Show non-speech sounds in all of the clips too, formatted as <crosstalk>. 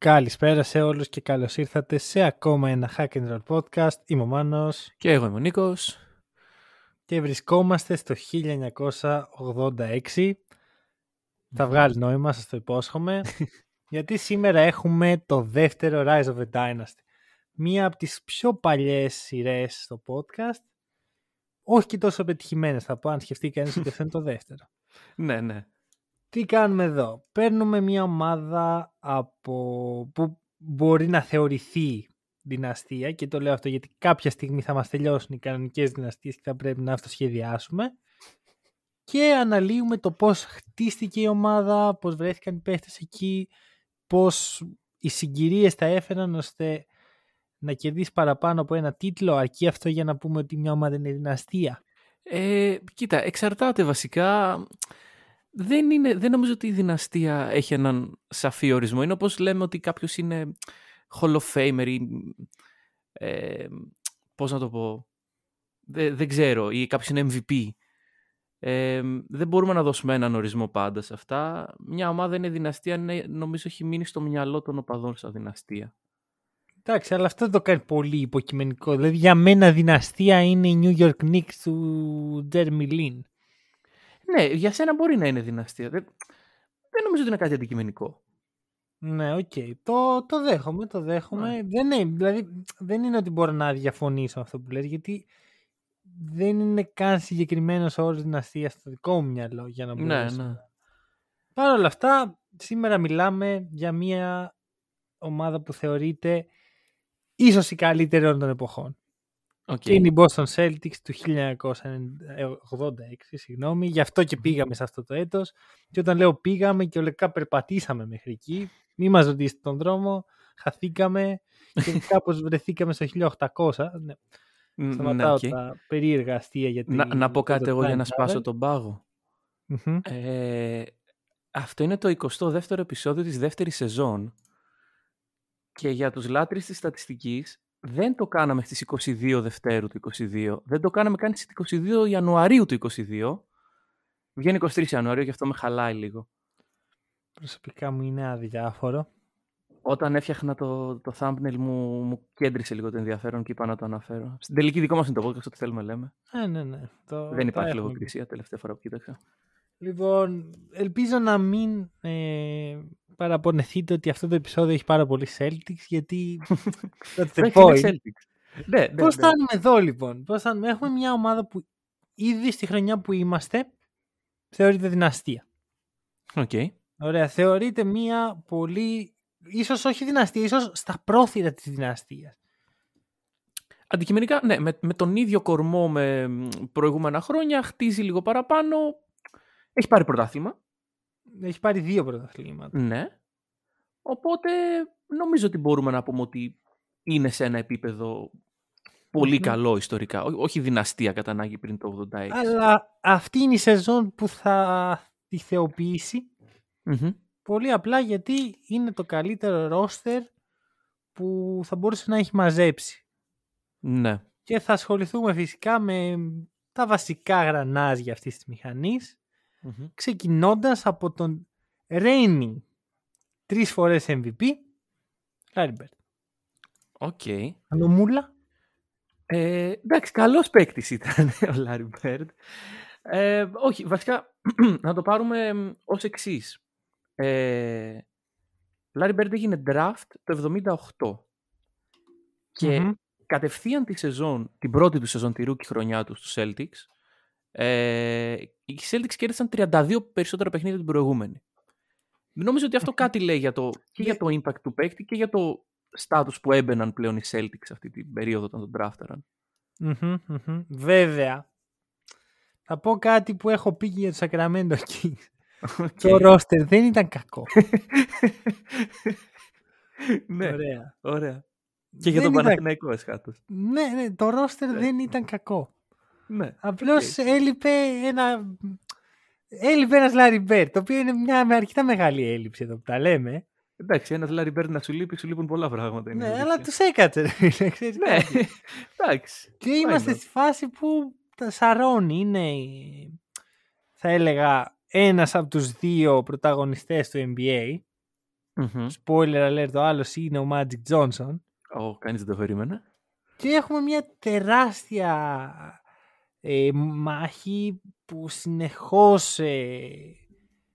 Καλησπέρα σε όλους και καλώς ήρθατε σε ακόμα ένα Hack and Roll podcast. Είμαι ο Μάνος Και εγώ είμαι ο Νίκος. και βρισκόμαστε στο 1986. Θα βγάλει νόημα, σας το υπόσχομαι. <laughs> γιατί σήμερα έχουμε το δεύτερο Rise of the Dynasty. Μία από τις πιο παλιές σειρές στο podcast. Όχι και τόσο πετυχημένες θα πω, αν σκεφτεί κανείς ότι αυτό είναι το δεύτερο. <laughs> Ναι, ναι. Τι κάνουμε εδώ; Παίρνουμε μια ομάδα από που μπορεί να θεωρηθεί δυναστεία και το λέω αυτό γιατί κάποια στιγμή θα μας τελειώσουν οι κανονικές δυναστείες και θα πρέπει να αυτοσχεδιάσουμε και αναλύουμε το πώς χτίστηκε η ομάδα, πώς βρέθηκαν οι παίχτες εκεί, πώς οι συγκυρίες τα έφεραν ώστε να κερδίσεις παραπάνω από ένα τίτλο αρκεί αυτό για να πούμε ότι μια ομάδα είναι δυναστεία. Ε, κοίτα, εξαρτάται βασικά. Δεν, είναι, δεν νομίζω ότι η δυναστεία έχει έναν σαφή ορισμό. Είναι όπως λέμε ότι κάποιος είναι Hall of Famer ή ε, πώς να το πω, δεν, δεν ξέρω, ή κάποιος είναι MVP. Ε, δεν μπορούμε να δώσουμε έναν ορισμό πάντα σε αυτά. Μια ομάδα είναι δυναστεία, ναι, νομίζω έχει μείνει στο μυαλό των οπαδών σαν δυναστεία. Εντάξει, αλλά αυτό δεν το κάνει πολύ υποκειμενικό. Δηλαδή για μένα δυναστεία είναι η New York Knicks του Jeremy Lin. Ναι, για σένα μπορεί να είναι δυναστεία. Δεν, δεν νομίζω ότι είναι κάτι αντικειμενικό. Ναι, οκ. Το, το δέχομαι, το δέχομαι. Δεν, είναι, δηλαδή, δεν είναι ότι μπορώ να διαφωνήσω με αυτό που λες, γιατί δεν είναι καν συγκεκριμένος ο όρος δυναστείας στο δικό μου μυαλό για να Ναι, μπορέσω. ναι. Παρ' όλα αυτά, σήμερα μιλάμε για μια ομάδα που θεωρείται ίσως η καλύτερη όλων των εποχών. Οκ. Και είναι η Boston Celtics του 1986, συγγνώμη. Γι' αυτό και πήγαμε σε αυτό το έτος. Και όταν λέω πήγαμε και ολικά περπατήσαμε μέχρι εκεί. Μη μας ρωτήσετε τον δρόμο. Χαθήκαμε και <laughs> κάπως βρεθήκαμε στο 1800. Ναι, Ν- σταματάω ναι, οκ. τα περίεργα αστεία γιατί... να, να πω κάτι εγώ για να Time σπάσω Travel. τον πάγο. Μμμ. Ε, αυτό είναι το 22ο επεισόδιο της δεύτερης σεζόν και για τους λάτρεις της στατιστικής δεν το κάναμε στις 22 Δευτέρου του 22, δεν το κάναμε καν στις 22 Ιανουαρίου του 22. Βγαίνει 23 Ιανουαρίου, γι' αυτό με χαλάει λίγο. Προσωπικά μου είναι αδιάφορο. Όταν έφτιαχνα το, το thumbnail μου, μου κέντρισε λίγο το ενδιαφέρον και είπα να το αναφέρω. Στην τελική δικό μας είναι το podcast, ό,τι θέλουμε λέμε. Ε, ναι, ναι. Το, δεν τα υπάρχει έχουμε λογοκρισία τελευταία φορά που κοίταξα. Λοιπόν, ελπίζω να μην ε, παραπονεθείτε ότι αυτό το επεισόδιο έχει πάρα πολύ Celtics, γιατί <laughs> that's the Εντάξει, είναι point. Celtics. Ναι, ναι, Πώς ναι. φτάνουμε εδώ λοιπόν; Πώς φτάνουμε. Έχουμε μια ομάδα που ήδη στη χρονιά που είμαστε θεωρείται δυναστεία. Οκ. Ωραία, θεωρείται μια πολύ, ίσως όχι δυναστεία, ίσως στα πρόθυρα της δυναστείας. Αντικειμενικά, ναι, με, με τον ίδιο κορμό με μ, προηγούμενα χρόνια, χτίζει λίγο παραπάνω. Έχει πάρει πρωτάθλημα. Έχει πάρει δύο πρωταθλήματα. Ναι. Οπότε νομίζω ότι μπορούμε να πούμε ότι είναι σε ένα επίπεδο πολύ Μμμ. καλό ιστορικά. Ό- όχι δυναστεία κατά ανάγκη πριν το 86. Αλλά αυτή είναι η σεζόν που θα τη θεοποιήσει Μμμ. Πολύ απλά γιατί είναι το καλύτερο ρόστερ που θα μπορούσε να έχει μαζέψει. Ναι. Και θα ασχοληθούμε φυσικά με τα βασικά γρανάζια αυτής της μηχανής, Μμμ. ξεκινώντας από τον reigning τρεις φορές MVP, Larry Bird. Οκ. Ανομούλα. Ε, εντάξει, καλός παίκτης ήταν <laughs> ο Larry Bird. Ε, όχι, βασικά <clears throat> να το πάρουμε μ, ως εξής. Ε, Larry Bird έγινε draft το 78 και Μμμ. κατευθείαν τη σεζόν, την πρώτη του σεζόν, τη rookie χρονιά του στους Celtics, ε, οι Celtics κέρδισαν 32 περισσότερα παιχνίδια την προηγούμενη. Νομίζω ότι αυτό κάτι λέει για το, και για το impact του παίκτη και για το status που έμπαιναν πλέον οι Celtics αυτή την περίοδο όταν τον drafteran. Μμμ, μμμ. Βέβαια, θα πω κάτι που έχω πει και για το Sacramento Kings. Το roster δεν ήταν κακό. <laughs> ναι, Ωραία. ωραία. Και για δεν τον ήταν- Παναθηναϊκό εσχάτως. Ναι, ναι, το ρόστερ δεν ήταν κακό. Ναι. Απλώς έλειπε ένα... Έλειπε ένας Λάρι Μπέρ, το οποίο είναι μια με αρκετά μεγάλη έλλειψη εδώ που τα λέμε. Εντάξει, ένας Λάρι Μπέρντ να σου λείπει, σου λείπουν πολλά πράγματα. είναι η Ναι, αλήθεια. αλλά τους έκατσε. ρε <laughs> φίλε, ξέρεις Ναι, κάτι. εντάξει. Και είμαστε not? στη φάση που τα σαρώνει. Είναι, θα έλεγα, ένας από τους δύο πρωταγωνιστές του NBA. Μμμ. Spoiler alert, ο άλλος είναι ο Magic Johnson. Ω, κανείς δεν το περίμενε. Και έχουμε μια τεράστια ε, μάχη που συνεχώς ε,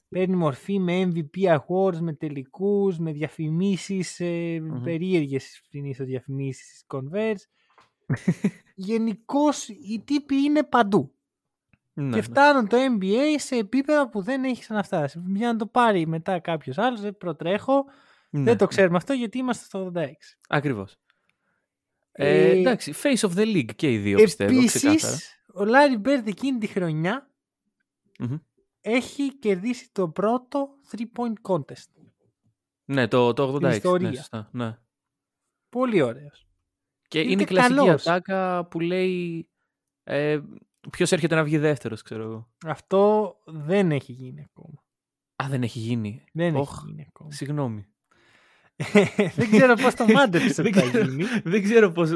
παίρνει μορφή με MVP awards, με τελικούς, με διαφημίσεις, ε, Μμμ. περίεργες συνήθως διαφημίσεις στις Converse. <laughs> Γενικώς οι τύποι είναι παντού. Ναι, και ναι. φτάνουν το NBA σε επίπεδα που δεν έχει ξαναφτάσει. Για να το πάρει μετά κάποιος άλλος, δεν προτρέχω. Ναι, δεν το ναι. ξέρουμε αυτό γιατί είμαστε στο 86. Ακριβώς. Ε, Ε, εντάξει, face of the league και οι δύο πιστεύω, ξεκάθαρα. Επίση, ο Λάρι Μπέρντ εκείνη τη χρονιά Μμμ. έχει κερδίσει το πρώτο 3-point contest. Ναι, το, το 86. Ναι, ιστορία. σωστά, ναι. Πολύ ωραίος. Και Είναι είναι η κλασική καλός. ατάκα που λέει ε, ποιος έρχεται να βγει δεύτερος, ξέρω εγώ. Αυτό δεν έχει γίνει ακόμα. Α, δεν έχει γίνει. Δεν Οχ, έχει γίνει ακόμα. Συγγνώμη. <laughs> δεν ξέρω πώς το μάντεψε Δεν ότι θα ξέρω. γίνει. δεν ξέρω πώς...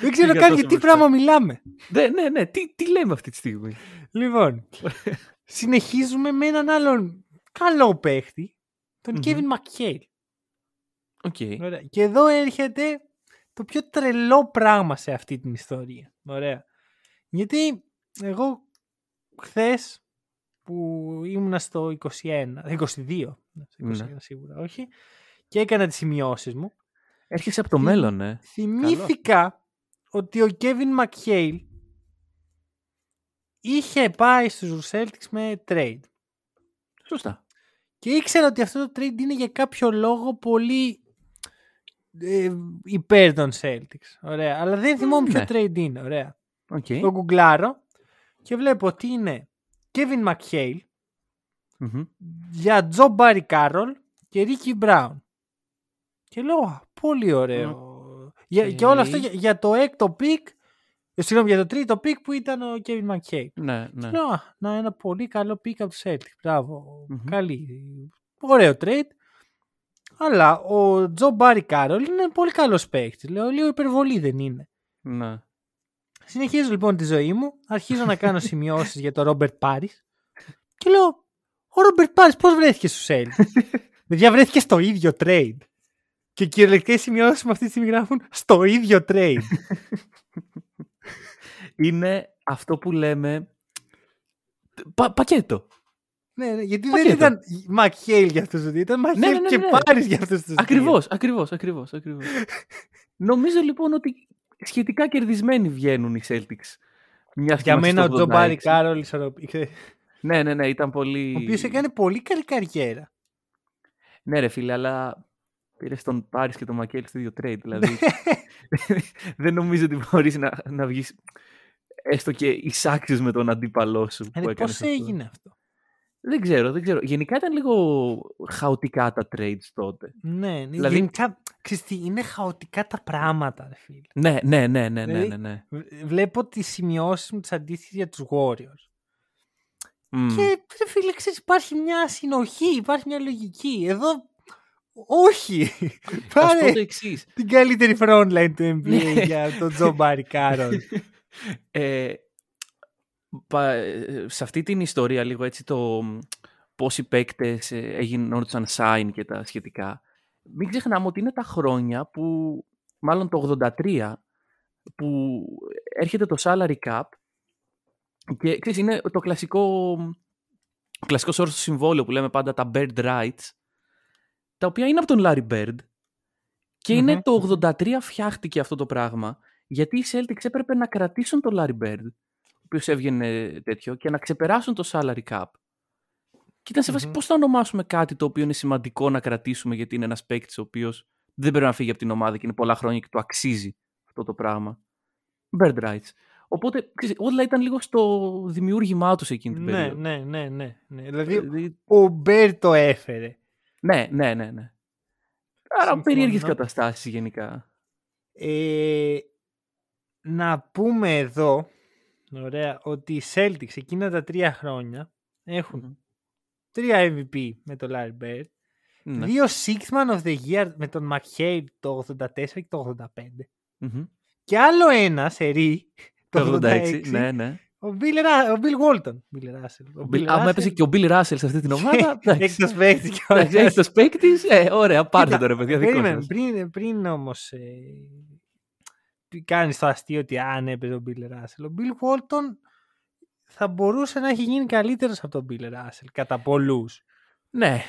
δεν ξέρω για καν τόσο για τι μπροστά. πράγμα μιλάμε. ναι, ναι, ναι. Τι, τι λέμε αυτή τη στιγμή; Λοιπόν, <laughs> συνεχίζουμε με έναν άλλον καλό παίχτη, τον Μμμ. Kevin McHale. Οκ. Ωραία. Και εδώ έρχεται το πιο τρελό πράγμα σε αυτή την ιστορία. Ωραία. Γιατί εγώ χθες που ήμουνα στο 21, 22, στο 21 Ναι. σίγουρα όχι, και έκανα τις σημειώσεις μου, Έρχεσαι από το Τι- μέλλον, ε. θυμήθηκα ότι ο Kevin McHale είχε πάει στους Celtics με trade. Σωστά. Και ήξερα ότι αυτό το trade είναι για κάποιο λόγο πολύ ε, υπέρ των Celtics. Ωραία. Αλλά δεν θυμόμαι ποιο ναι. trade είναι. Ωραία. Οκ. Το γκουγκλάρω και βλέπω ότι είναι Kevin McHale Μμμ. για Joe Barry Carroll και Ricky Brown. Και λέω, «Α, πολύ ωραίο. Για, και όλο αυτό Οκ. για, για το έκτο pick, ε, συγγνώμη, για το τρίτο pick που ήταν ο Kevin McHale. Ναι, ναι. Λέω, «Α, να ένα πολύ καλό pick από τους Celtics. Μπράβο. Μμμ. Καλή. Ωραίο trade. Αλλά ο Joe Barry Carroll είναι πολύ καλός παίκτη. Λέω, λίγο υπερβολή δεν είναι. ναι. Συνεχίζω λοιπόν τη ζωή μου. Αρχίζω να κάνω σημειώσεις για τον Ρόμπερτ Πάρις. Και λέω, ο Ρόμπερτ Πάρις πώς βρέθηκε στους Celtics; <laughs> Παιδιά βρέθηκε στο ίδιο trade. Και κυριολεκτικές σημειώσεις μου αυτή τη στιγμή γράφουν στο ίδιο trade. <laughs> Είναι αυτό που λέμε πα- πακέτο. ναι, ναι, γιατί Πακέτο. δεν ήταν Μακχέιλ για αυτούς τους δύο, ήταν Μακχέιλ ναι, ναι, και ναι. Πάρις για αυτούς τους δύο. Ακριβώς, ακριβώς, ακριβώς, ακριβώς. Νομίζω λοιπόν ότι σχετικά κερδισμένοι βγαίνουν οι Celtics. Μιας και Για είμαστε μένα ο στο Τζο Μπάρι 86. Κάρολ ισορροπή- Ναι, ναι, ναι, ήταν πολύ... ο οποίος έκανε πολύ καλή καριέρα. Ναι ρε φίλε, αλλά πήρε τον Πάρης και τον Μακέλ στο ίδιο trade. Δηλαδή <laughs> δεν νομίζω ότι μπορείς να, να βγεις έστω και εισάξιος με τον αντίπαλό σου. Ε, που έκανες πώς αυτό. έγινε αυτό; Δεν ξέρω, δεν ξέρω. Γενικά ήταν λίγο χαοτικά τα trades τότε. Ναι, ναι Δηλαδή- γενικά, ξέρεις τι, είναι χαοτικά τα πράγματα, ρε φίλε. Ναι, ναι, ναι, ναι, ναι, Δηλαδή- ναι. ναι. Β- Βλέπω τις σημειώσεις μου τις αντίστοιχες για τους Warriors. Μμ. Και ρε φίλε, ξέρεις, υπάρχει μια συνοχή, υπάρχει μια λογική. Εδώ, όχι. Θα σου πω Πάρε το εξής. την καλύτερη frontline του NBA Ναι. για τον Τζο Μπάρι Κάρολ. <laughs> ε, πα- ε, σε αυτή την ιστορία λίγο έτσι το μ, πώς οι παίκτες ε, έγιναν sign και τα σχετικά μην ξεχνάμε ότι είναι τα χρόνια που μάλλον το 83 που έρχεται το salary cap και ξέρεις, είναι το κλασικό ο κλασικός όρος στο συμβόλαιο που λέμε πάντα τα bird rights τα οποία είναι από τον Larry Bird και είναι Μμμ. το 83 φτιάχτηκε αυτό το πράγμα γιατί οι Celtics έπρεπε να κρατήσουν τον Larry Bird ο οποίος έβγαινε τέτοιο και να ξεπεράσουν το salary cap και ήταν σε φάση Μμμ. πώς θα ονομάσουμε κάτι το οποίο είναι σημαντικό να κρατήσουμε γιατί είναι ένας παίκτης ο οποίος δεν πρέπει να φύγει από την ομάδα και είναι πολλά χρόνια και το αξίζει αυτό το πράγμα. Bird rights. Οπότε ξέρεις, όλα ήταν λίγο στο δημιούργημά τους εκείνη την ναι, περίοδο. ναι, ναι, ναι, ναι. Δηλαδή, Δηλαδή, ο Μπέρ το έφερε. Ναι, ναι, ναι, ναι. Άρα Συμφωνώ. περίεργες καταστάσεις γενικά. Ε, να πούμε εδώ, ωραία, ότι οι Celtics εκείνα τα τρία χρόνια έχουν τρία MVP με τον Larry Bird, Ναι. δύο Six Man of the Year με τον McHale το 84 και το 85 Μμμ. και άλλο ένα σερί Το το 86, 86, ναι, ναι. Ο Bill, Ra- ο Bill Walton. Bill Russell. Ο Ο Bill Bill- Άμα Russell έπεσε και ο Bill Russell σε αυτή την <laughs> ομάδα. εντάξει. Έκτος παίκτης και όλα. Εντάξει, Έκτος παίκτης, ε, ωραία, πάρτε Κοίτα, το ρε παιδιά, δικό περίμενε, σας. πριν, πριν όμως ε, κάνεις το αστείο ότι αν έπαιζε ο Bill Russell, ο Bill Walton θα μπορούσε να έχει γίνει καλύτερος από τον Bill Russell κατά πολλούς Ναι,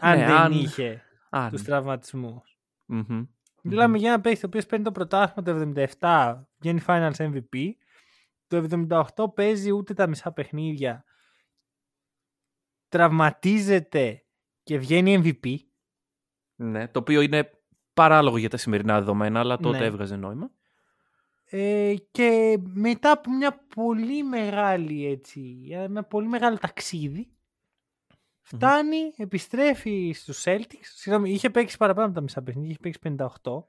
αν Ναι, δεν αν- είχε αν. τους τραυματισμούς. Μμμ. Μιλάμε για ένα παίκτη ο οποίος παίρνει το πρωτάθλημα το 77, βγαίνει Finals MVP. Το 78 παίζει ούτε τα μισά παιχνίδια. Τραυματίζεται και βγαίνει MVP. Ναι, το οποίο είναι παράλογο για τα σημερινά δεδομένα, αλλά τότε Ναι. έβγαζε νόημα. Ε, και μετά από μια πολύ μεγάλη έτσι, ε, ένα πολύ μεγάλο ταξίδι, φτάνει, επιστρέφει στους Celtics. Συγγνώμη, είχε παίξει παραπάνω από τα μισά παιχνίδια, είχε παίξει 58.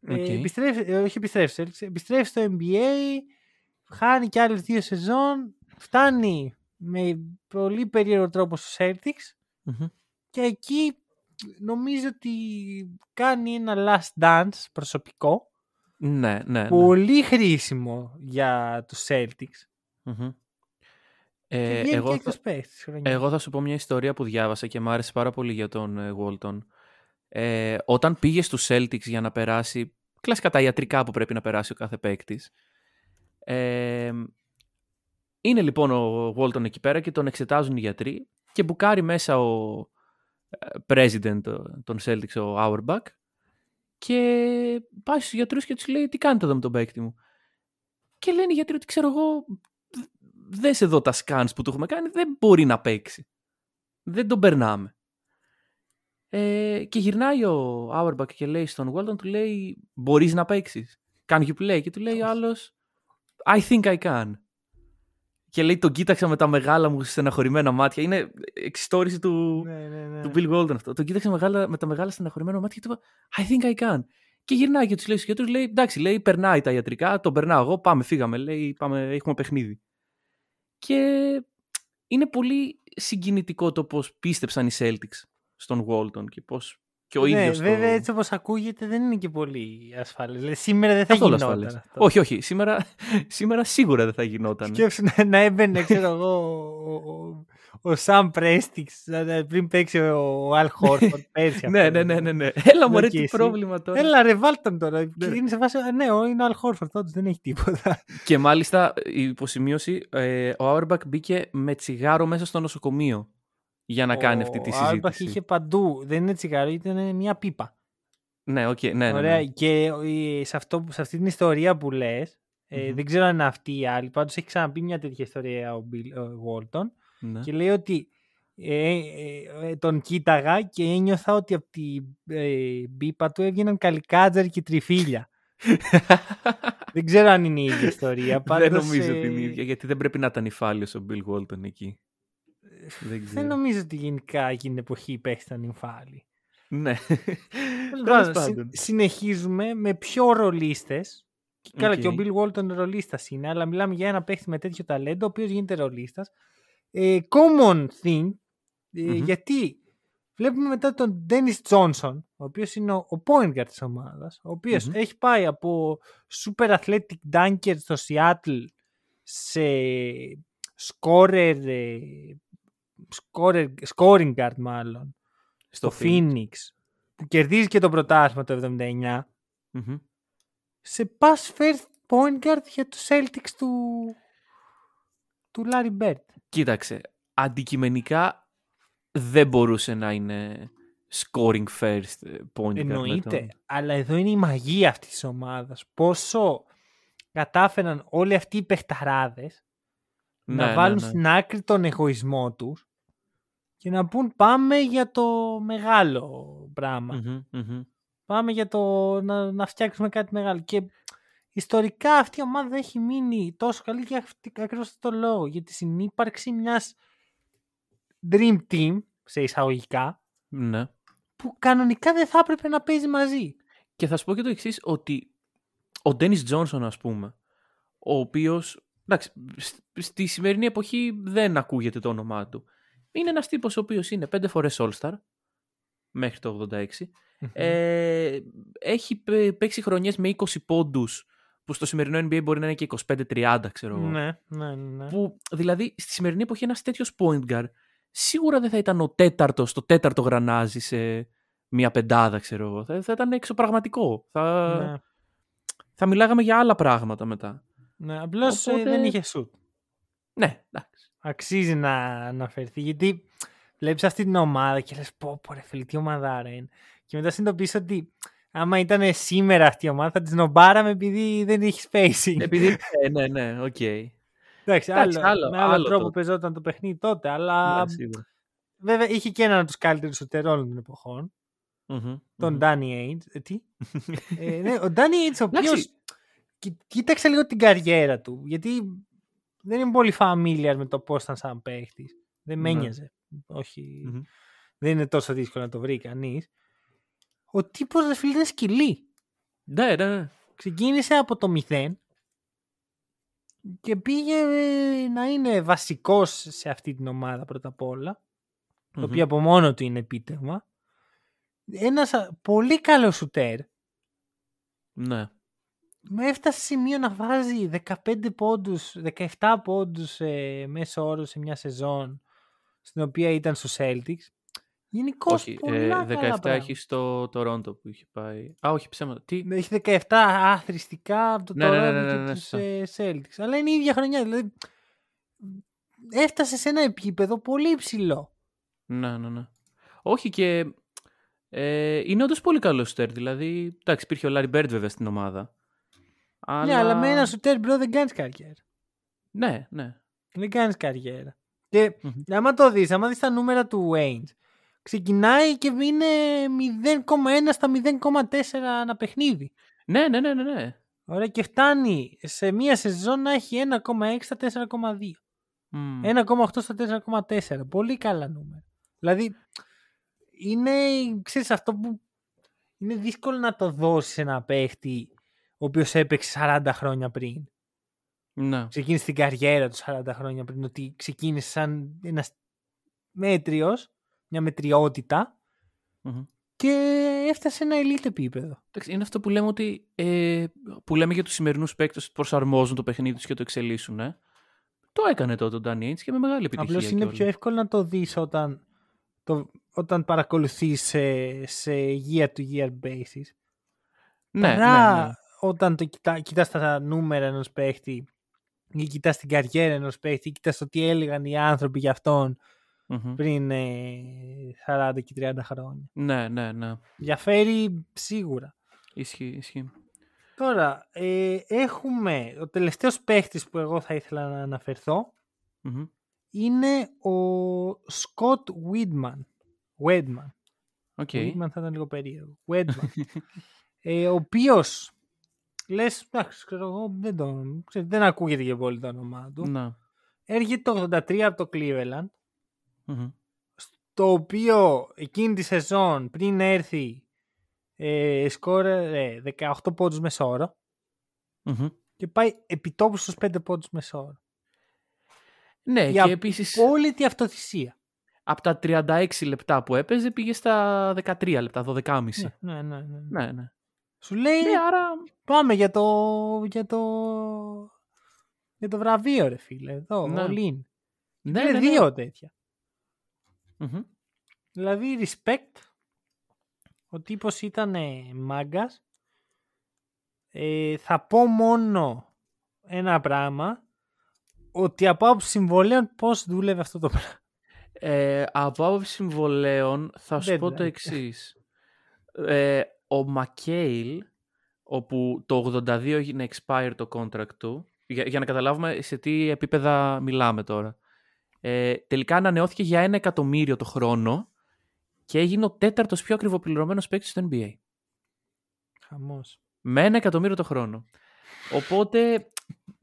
Ε, Οκ. επιστρέφει, ε, όχι επιστρέφει, στους Celtics, επιστρέφει στο NBA, χάνει και άλλες δύο σεζόν, φτάνει με πολύ περίεργο τρόπο στους Celtics Μμμ. και εκεί νομίζω ότι κάνει ένα last dance προσωπικό Ναι, ναι. ναι. πολύ χρήσιμο για τους Celtics. Μμμ. Και Ε, βγαίνει εγώ, και θα, εκτός παίκτης, χρονιά. εγώ θα σου πω μια ιστορία που διάβασα και μου άρεσε πάρα πολύ για τον ε, Walton. Ε, όταν πήγε στους Celtics για να περάσει κλασικά τα ιατρικά που πρέπει να περάσει ο κάθε παίκτης. Ε, είναι λοιπόν ο Walton εκεί πέρα και τον εξετάζουν οι γιατροί και μπουκάρει μέσα ο ε, president ε, των Celtics, ο Auerbach και πάει στους γιατρούς και τους λέει τι κάνετε εδώ με τον παίκτη μου; Και λένε οι γιατροί ότι ξέρω εγώ δες εδώ τα scans που του έχουμε κάνει δεν μπορεί να παίξει. Δεν τον περνάμε. Ε, και γυρνάει ο Auerbach και λέει στον Walton, του λέει μπορείς να παίξεις. Can you play? Και του λέει ο άλλος I think I can. Και λέει τον κοίταξα με τα μεγάλα μου στεναχωρημένα μάτια. Είναι εξιστόρηση του, Ναι, ναι, ναι. του Bill Walton αυτό. Τον κοίταξε μεγάλα, με τα μεγάλα στεναχωρημένα μάτια και του είπα I think I can. Και γυρνάει και τους λέει στους γιατρούς, λέει εντάξει, λέει περνάει τα ιατρικά, τον περνάω εγώ, πάμε, φύγαμε, λέει, πάμε, έχουμε παιχνίδι. Και είναι πολύ συγκινητικό το πώς πίστεψαν οι Celtics στον Walton και πώς. Και ο ναι, ίδιος βέβαια το... έτσι όπως ακούγεται δεν είναι και πολύ ασφαλές. Δηλαδή, σήμερα δεν θα Καθόλου γινόταν ασφαλές. αυτό. Όχι, όχι. Σήμερα, σήμερα σίγουρα δεν θα γινόταν. Σκέψου να, να έμπαινε, ξέρω εγώ, ο, ο, ο Σαμ Πρέστιξ πριν παίξει ο Αλ Χόρφορντ <laughs> πέρσι. ναι, αυτό. ναι, ναι, ναι, ναι. Έλα μου, Ναι, ρε, και τι εσύ. πρόβλημα τώρα. Έλα ρε βάλτε τώρα. Και Ναι. είναι σε φάση, «Α, ναι, ο- είναι ο Αλ Χόρφορντ, όντως δεν έχει τίποτα. Και μάλιστα η υποσημείωση, ε, ο Auerbach μπήκε με τσιγάρο μέσα στο νοσοκομείο για να κάνει αυτή τη Ο Auerbach συζήτηση. είχε παντού. Δεν είναι τσιγάρο, ήταν μια πίπα. Ναι, οκ, ναι, ναι, ναι. Ωραία. Και ε, σε, αυτό, σε αυτή την ιστορία που λες, ε, Μμμ. δεν ξέρω αν είναι αυτή η άλλη, πάντως έχει ξαναπεί μια τέτοια ιστορία ο, Bill, ο Walton Ναι. και λέει ότι ε, ε, ε, τον κοίταγα και ένιωθα ότι από την ε, πίπα του έβγαιναν καλικάτζαρ και τριφύλια. <laughs> δεν ξέρω αν είναι η ίδια ιστορία. δεν πάντως, νομίζω ε, την ίδια, γιατί δεν πρέπει να ήταν νηφάλιος ο Bill Walton εκεί. Δεν Δεν ξέρω. νομίζω ότι γενικά εκείνη την εποχή οι παίχτες ήταν νηφάλιοι. Ναι. Τέλος Τέλος πάντων, συ- πάντων. συνεχίζουμε με πιο ρολίστες. Και Καλά, και ο Οκ. Bill Walton ρολίστας είναι, αλλά μιλάμε για ένα παίχτη με τέτοιο ταλέντο, ο οποίος γίνεται ρολίστας. Ε, common thing, ε, Μμμ. γιατί βλέπουμε μετά τον Dennis Johnson, ο οποίος είναι ο, ο point guard της ομάδας, ο οποίος Μμμ. έχει πάει από super athletic dunker στο Seattle σε scorer, ε, scorer, scoring guard μάλλον, στο Phoenix, που κερδίζει και το πρωτάθλημα το 79, Μμμ. σε pass first point guard για τους Celtics του, του Larry Bird. Κοίταξε, αντικειμενικά δεν μπορούσε να είναι scoring first ε, point guard με Εννοείται, τον- αλλά εδώ είναι η μαγεία αυτής της ομάδας. Πόσο κατάφεραν όλοι αυτοί οι παιχταράδες Ναι, να ναι, βάλουν ναι. στην άκρη τον εγωισμό τους και να πούν πάμε για το μεγάλο πράγμα. Μμμ, μμμ. Πάμε για το να, να φτιάξουμε κάτι μεγάλο. Και ιστορικά αυτή η ομάδα έχει μείνει τόσο καλή για αυτή- ακριβώς αυτό το λόγο. Για τη συνύπαρξη μιας dream team, σε εισαγωγικά, Ναι. που κανονικά δεν θα έπρεπε να παίζει μαζί. Και θα σου πω και το εξής ότι ο Ντένις Τζόνσον ας πούμε, ο οποίος, εντάξει, στη σημερινή εποχή δεν ακούγεται το όνομά του. Είναι ένας τύπος ο οποίος είναι πέντε φορές All-Star, μέχρι το 86. Ε, έχει παίξει χρονιές με 20 πόντους, που στο σημερινό NBA μπορεί να είναι και 25-30, ξέρω εγώ. Ναι, ναι, ναι. Που, δηλαδή, στη σημερινή εποχή ένας τέτοιος point guard σίγουρα δεν θα ήταν ο τέταρτος, το τέταρτο γρανάζι σε μια πεντάδα, ξέρω εγώ. Θα, θα ήταν εξωπραγματικό. Θα, ναι. θα μιλάγαμε για άλλα πράγματα μετά. ναι. Απλώς ε, Οπότε- δεν είχε σουτ. Ναι, εντάξει. Αξίζει να αναφερθεί γιατί βλέπεις αυτή την ομάδα και λες πω πω ρε φίλε τι ομαδάρα είναι. Και μετά συνειδητοποιείς ότι άμα ήταν σήμερα αυτή η ομάδα θα τη σνομπάραμε επειδή δεν είχε spacing. Επειδή, ε, ναι, ναι, οκ. Εντάξει, Εντάξει, άλλο, άλλο- με άλλο, άλλο τρόπο τότε. παίζονταν το παιχνίδι τότε, αλλά Ναι, σίγουρα. βέβαια είχε και έναν από τους καλύτερους σωτερών των εποχών, Μμμ, τον μμμ. Danny Ainge. Ε, τι; <laughs> ε, ναι, ο Danny Ainge ο Εντάξει. οποίος κοι- κοίταξε λίγο την καριέρα του, γιατί δεν είμαι πολύ familiar με το πώς ήταν σαν παίχτης. Δεν με Ναι. ένοιαζε. Όχι, Μμμ. δεν είναι τόσο δύσκολο να το βρει κανείς. Ο τύπος ρε φίλε είναι σκυλί. Ναι, ναι, ναι. Ξεκίνησε από το 0 και πήγε ε, να είναι βασικός σε αυτή την ομάδα πρώτα απ' όλα, το Μμμ. οποίο από μόνο του είναι επίτευγμα. Ένας α, πολύ καλός σουτέρ, Ναι. Με έφτασε σε σημείο να βάζει 15 πόντους, 17 πόντους ε, μέσω όρο σε μια σεζόν στην οποία ήταν στους Celtics. Γενικώς Όχι, πολλά ε, καλά 17 πράγματα. έχει στο Toronto που είχε πάει. Α, όχι, ψέματα. Τι; Έχει 17 άθροιστικά από το Ναι, ναι, ναι, Toronto ναι, ναι, και ναι, τους σωστά. ε, Celtics. Αλλά είναι η ίδια χρονιά. Δηλαδή έφτασε σε ένα επίπεδο πολύ υψηλό. Ναι, ναι, ναι. Όχι και. Ε, είναι όντως πολύ καλό σουτέρ. Δηλαδή, εντάξει, υπήρχε ο Larry Bird βέβαια στην ομάδα. Αλλά... Ναι, αλλά με ένα σουτέρ bro δεν κάνεις καριέρα. Ναι, ναι. Δεν κάνεις καριέρα. Και Μμμ. άμα το δεις, άμα δεις τα νούμερα του Ainge, ξεκινάει και είναι 0,1 στα 0,4 ένα παιχνίδι. Ναι, ναι, ναι, ναι. ναι. Ωραία, και φτάνει σε μία σεζόν να έχει 1,6 στα 4,2. Μμ. 1,8 στα 4,4. Πολύ καλά νούμερα. Δηλαδή, είναι, ξέρεις, αυτό που είναι δύσκολο να το δώσεις σε ένα παίχτη ο οποίος έπαιξε 40 χρόνια πριν. Ναι. Ξεκίνησε την καριέρα του 40 χρόνια πριν, ότι ξεκίνησε σαν ένας μέτριος, μια μετριότητα Μμμ. και έφτασε σε ένα elite επίπεδο. Εντάξει, είναι αυτό που λέμε ότι. Ε, που λέμε για τους σημερινούς παίκτες ότι προσαρμόζουν το παιχνίδι τους και το εξελίσσουν. Ε. Το έκανε τότε ο Danny Ainge και με μεγάλη επιτυχία. Απλώς είναι κιόλας. πιο εύκολο να το δεις όταν, το, όταν παρακολουθείς σε, σε year to year basis. Ναι, Παρά ναι, ναι. Όταν το κοιτά, κοιτάς τα νούμερα ενός παίχτη ή κοιτάς την καριέρα ενός παίχτη ή κοιτάς το τι έλεγαν οι άνθρωποι για αυτόν Μμμ. πριν ε, 40 και 30 χρόνια. Ναι, ναι, ναι. Διαφέρει σίγουρα. Ισχύει, ισχύει. Τώρα, ε, έχουμε ο τελευταίος παίχτης που εγώ θα ήθελα να αναφερθώ Μμμ. είναι ο Scott Widman. Wedman. Οκ. Το Widman θα ήταν λίγο περίεργο. Wedman. <laughs> ε, ο οποίος λες, εντάξει, ξέρω εγώ, δεν, το, ξέρω, δεν ακούγεται και πολύ το όνομά του. Να. Έρχεται το 83 από το Cleveland, Μμμ. το οποίο εκείνη τη σεζόν πριν έρθει ε, σκόρε 18 πόντους μεσόωρο Μμμ. και πάει επιτόπου στους 5 πόντους μεσόωρο. Ναι, Για και επίσης Απόλυτη αυτοθυσία. από τα 36 λεπτά που έπαιζε πήγε στα 13 λεπτά, 12,5. Ναι, ναι, ναι, ναι. Ναι, ναι. Σου λέει Ναι, άρα. πάμε για το, για το, για το βραβείο ρε φίλε. Εδώ, Ναι. ο Λίν. Ναι, είναι ναι, ναι. δύο τέτοια. Μμμ. Δηλαδή, respect. Ο τύπος ήταν μάγκας. Ε, θα πω μόνο ένα πράγμα. Ότι από άποψη συμβολέων πώς δούλευε αυτό το πράγμα. Ε, από άποψη συμβολέων θα σου πω το Deadline. εξής. Ε, ο Μακέιλ, όπου το 82 έγινε expire το contract του, για, για να καταλάβουμε σε τι επίπεδα μιλάμε τώρα. Ε, τελικά ανανεώθηκε για ένα εκατομμύριο το χρόνο και έγινε ο τέταρτος πιο ακριβοπληρωμένος παίκτης στο NBA. Χαμός. Με ένα εκατομμύριο το χρόνο. Οπότε,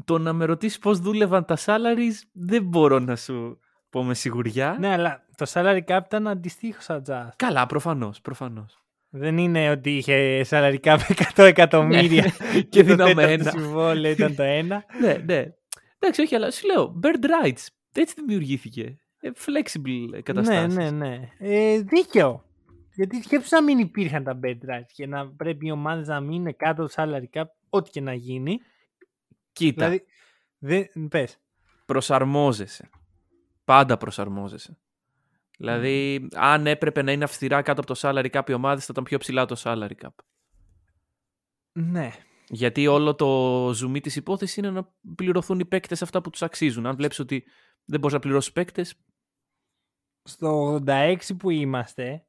το να με ρωτήσεις πώς δούλευαν τα salaries, δεν μπορώ να σου πω με σιγουριά. Ναι, αλλά το salary cap ήταν αντιστοίχως adjust. Καλά, προφανώς, προφανώς. Δεν είναι ότι είχε σαλαρικά με 100 εκατομμύρια <laughs> και και το δίναμε τέταρτο ένα. συμβόλαιο ήταν το ένα. ναι, ναι. Εντάξει, όχι, αλλά σου λέω, bird rights. Έτσι δημιουργήθηκε. Ε, flexible καταστάσεις. ναι, ναι, ναι. Ε, δίκαιο. Γιατί σκέψου να μην υπήρχαν τα bed rights και να πρέπει οι ομάδες να μείνουν κάτω από το salary cap, ό,τι και να γίνει. Κοίτα, Δηλαδή, δεν, πες. προσαρμόζεσαι. Πάντα προσαρμόζεσαι. Δηλαδή, αν έπρεπε να είναι αυστηρά κάτω από το salary cap οι ομάδες, θα ήταν πιο ψηλά το salary cap. Ναι. Γιατί όλο το ζουμί της υπόθεσης είναι να πληρωθούν οι παίκτες αυτά που τους αξίζουν. Αν βλέπεις ότι δεν μπορείς να πληρώσεις παίκτες, Στο 86 που είμαστε,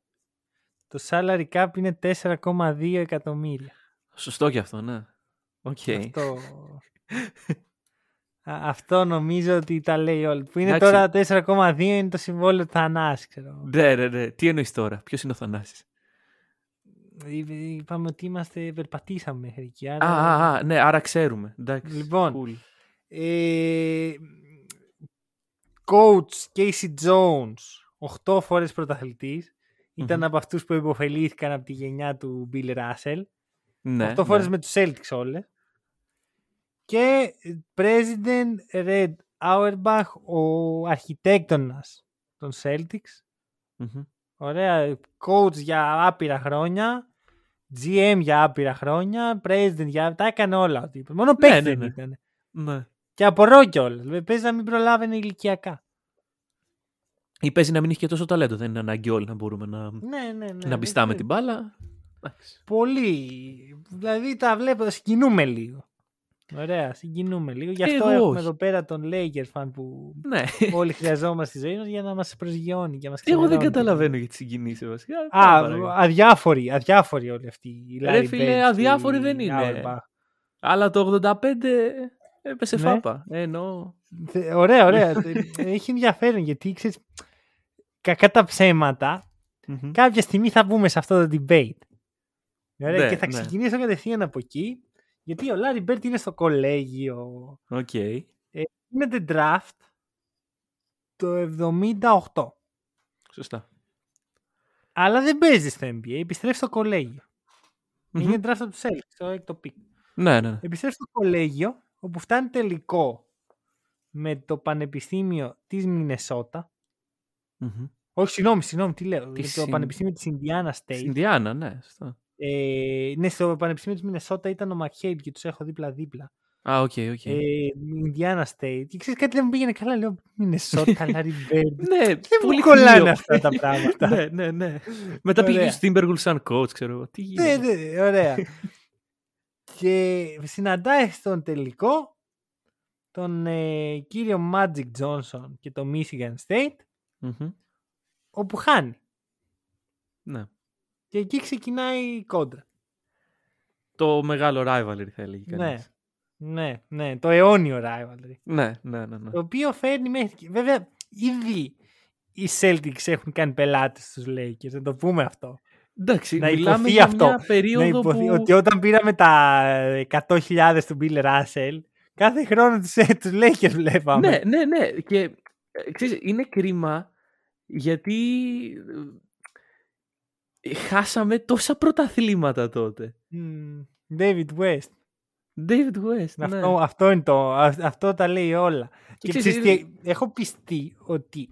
το salary cap είναι 4,2 εκατομμύρια. σωστό και αυτό, ναι. Οκ. Αυτό... <laughs> Α, αυτό νομίζω ότι τα λέει όλα. Που είναι Εντάξει. τώρα 4,2 είναι το συμβόλαιο του Θανάσης, ξέρω. Ναι, ναι, ναι. Τι εννοείς τώρα, ποιος είναι ο Θανάσης; Είπε- Είπαμε ότι είμαστε, περπατήσαμε μέχρι εκεί. Α, άρα- α, α, ναι, άρα ξέρουμε. Εντάξει, Λοιπόν, cool. Ε, coach K.C. Jones, 8 φορές πρωταθλητής. Ήταν Μμμ. από αυτούς που υποφελήθηκαν από τη γενιά του Bill Russell. Ναι, 8 φορές ναι. με τους Celtics όλες. Και President Red Auerbach, ο αρχιτέκτονας των Celtics. Μμμ. Ωραία. Coach για άπειρα χρόνια. GM για άπειρα χρόνια. President για... Τα έκανε όλα ο τύπος. Μόνο Ναι, παίκτη ναι, δεν ναι. ήταν. Ναι. Και απορώ κιόλας. Παίζει να μην προλάβαινε ηλικιακά. Ή παίζει να μην έχει και τόσο ταλέντο. Δεν είναι ανάγκη όλοι να μπορούμε να, Ναι, ναι, ναι. να ναι, πιστάμε ναι. την μπάλα. Εντάξει. Πολύ. Δηλαδή τα βλέπω, συγκινούμε λίγο. Ωραία, συγκινούμε λίγο. Γι' αυτό Εγώ έχουμε όχι. εδώ πέρα τον Lakers fan που Ναι. όλοι χρειαζόμαστε στη ζωή μας για να μας προσγειώνει και να μας Εγώ δεν καταλαβαίνω γιατί συγκινήσει βασικά. Α, Πάρα παρακαλώ. αδιάφοροι, αδιάφοροι όλοι αυτοί. οι Ρε Larry φίλε, Bird, αδιάφοροι οι δεν είναι. Auerbach. Αλλά το 85 έπεσε Ναι. φάπα. Ε, εννοώ. Θε- Ωραία, ωραία. Ε, Έχει ενδιαφέρον γιατί ξέρεις. Κακά τα ψέματα, Μμμ. κάποια στιγμή θα μπούμε σε αυτό το debate. Ωραία, Ναι, και θα ναι. ξεκινήσω κατευθείαν από εκεί. Γιατί ο Λάρι Μπερντ είναι στο κολέγιο. Οκ. Είναι draft το 78. Σωστά. Αλλά δεν παίζει στο NBA. Επιστρέφει στο κολέγιο. Μμμ. Είναι draft από τους Celtics, το έκτο pick. Ναι, ναι. ναι. Επιστρέφει στο κολέγιο, όπου φτάνει τελικό με το Πανεπιστήμιο της Μινεσότα. Μμμ. Όχι, συγγνώμη, συγγνώμη, τι λέω. Της το Συν- Πανεπιστήμιο της Ινδιάνας State. Στην Ινδιάνα, ναι. σωστά. Ε, ναι, στο Πανεπιστήμιο της Μινεσότα ήταν ο Μακχέιλ και τους έχω δίπλα-δίπλα. Α, OK, OK. Ε, Ινδιάνα State. Και ξέρεις κάτι δεν μου πήγαινε καλά, λέω Μινεσότα, Λάρι Μπέρντ. <laughs> Ναι, Δεν πολύ μου κολλάνε κρύο. αυτά τα πράγματα. <laughs> ναι, ναι, ναι. Μετά πήγε Ωραία. στο Timberwolves σαν coach, ξέρω εγώ. Τι Ναι, γίνεται. ναι, ωραία. <laughs> και συναντάει στον τελικό τον ε, κύριο Magic Johnson και το Michigan State, Μμμ. όπου χάνει. Ναι. Και εκεί ξεκινάει η κόντρα. Το μεγάλο rivalry θα έλεγε Ναι. κανείς. Ναι, ναι, το αιώνιο rivalry. Ναι, ναι, ναι. ναι. Το οποίο φέρνει μέχρι. εκεί. Βέβαια, ήδη οι Celtics έχουν κάνει πελάτες στους Lakers, να το πούμε αυτό. Εντάξει, να μιλάμε υποθεί για αυτό. μια Να περίοδο υποθεί που... ότι όταν πήραμε τα 100.000 του Bill Russell, κάθε χρόνο τους, ε, τους Lakers βλέπαμε. Ναι, ναι, ναι. Και ε, ξέρεις, είναι κρίμα γιατί ε, χάσαμε τόσα πρωταθλήματα τότε. Μμμ, David West. David West, ναι. Αυτό, αυτό, είναι το, α- αυτό τα λέει όλα. Και, ξέρεις, ξέρεις είναι- τι, έχω πιστεί ότι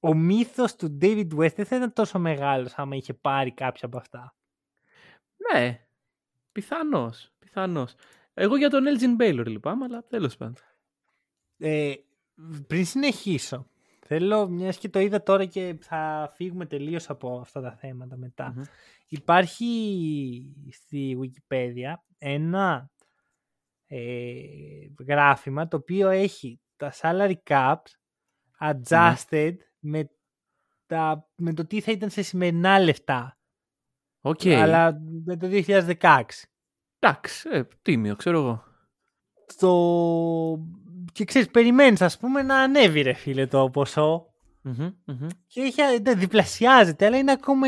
ο μύθος του David West δεν θα ήταν τόσο μεγάλος άμα είχε πάρει κάποια από αυτά. Ναι, πιθανώς, πιθανώς. Εγώ για τον Elgin Baylor λυπάμαι, αλλά τέλος πάντων. Ε, πριν συνεχίσω, θέλω, μιας και το είδα τώρα και θα φύγουμε τελείως από αυτά τα θέματα μετά. Μμμ. Υπάρχει στη Wikipedia ένα ε, γράφημα το οποίο έχει τα salary caps adjusted με, τα, με το τι θα ήταν σε σημερινά λεφτά. Οκ. Αλλά με το 2016. Εντάξει, ε, τίμιο, ξέρω εγώ. Το... Και ξέρεις, περιμένεις ας πούμε να ανέβει ρε φίλε το ποσό Μμμ, μμμ. και έχει, δεν, διπλασιάζεται, αλλά είναι ακόμα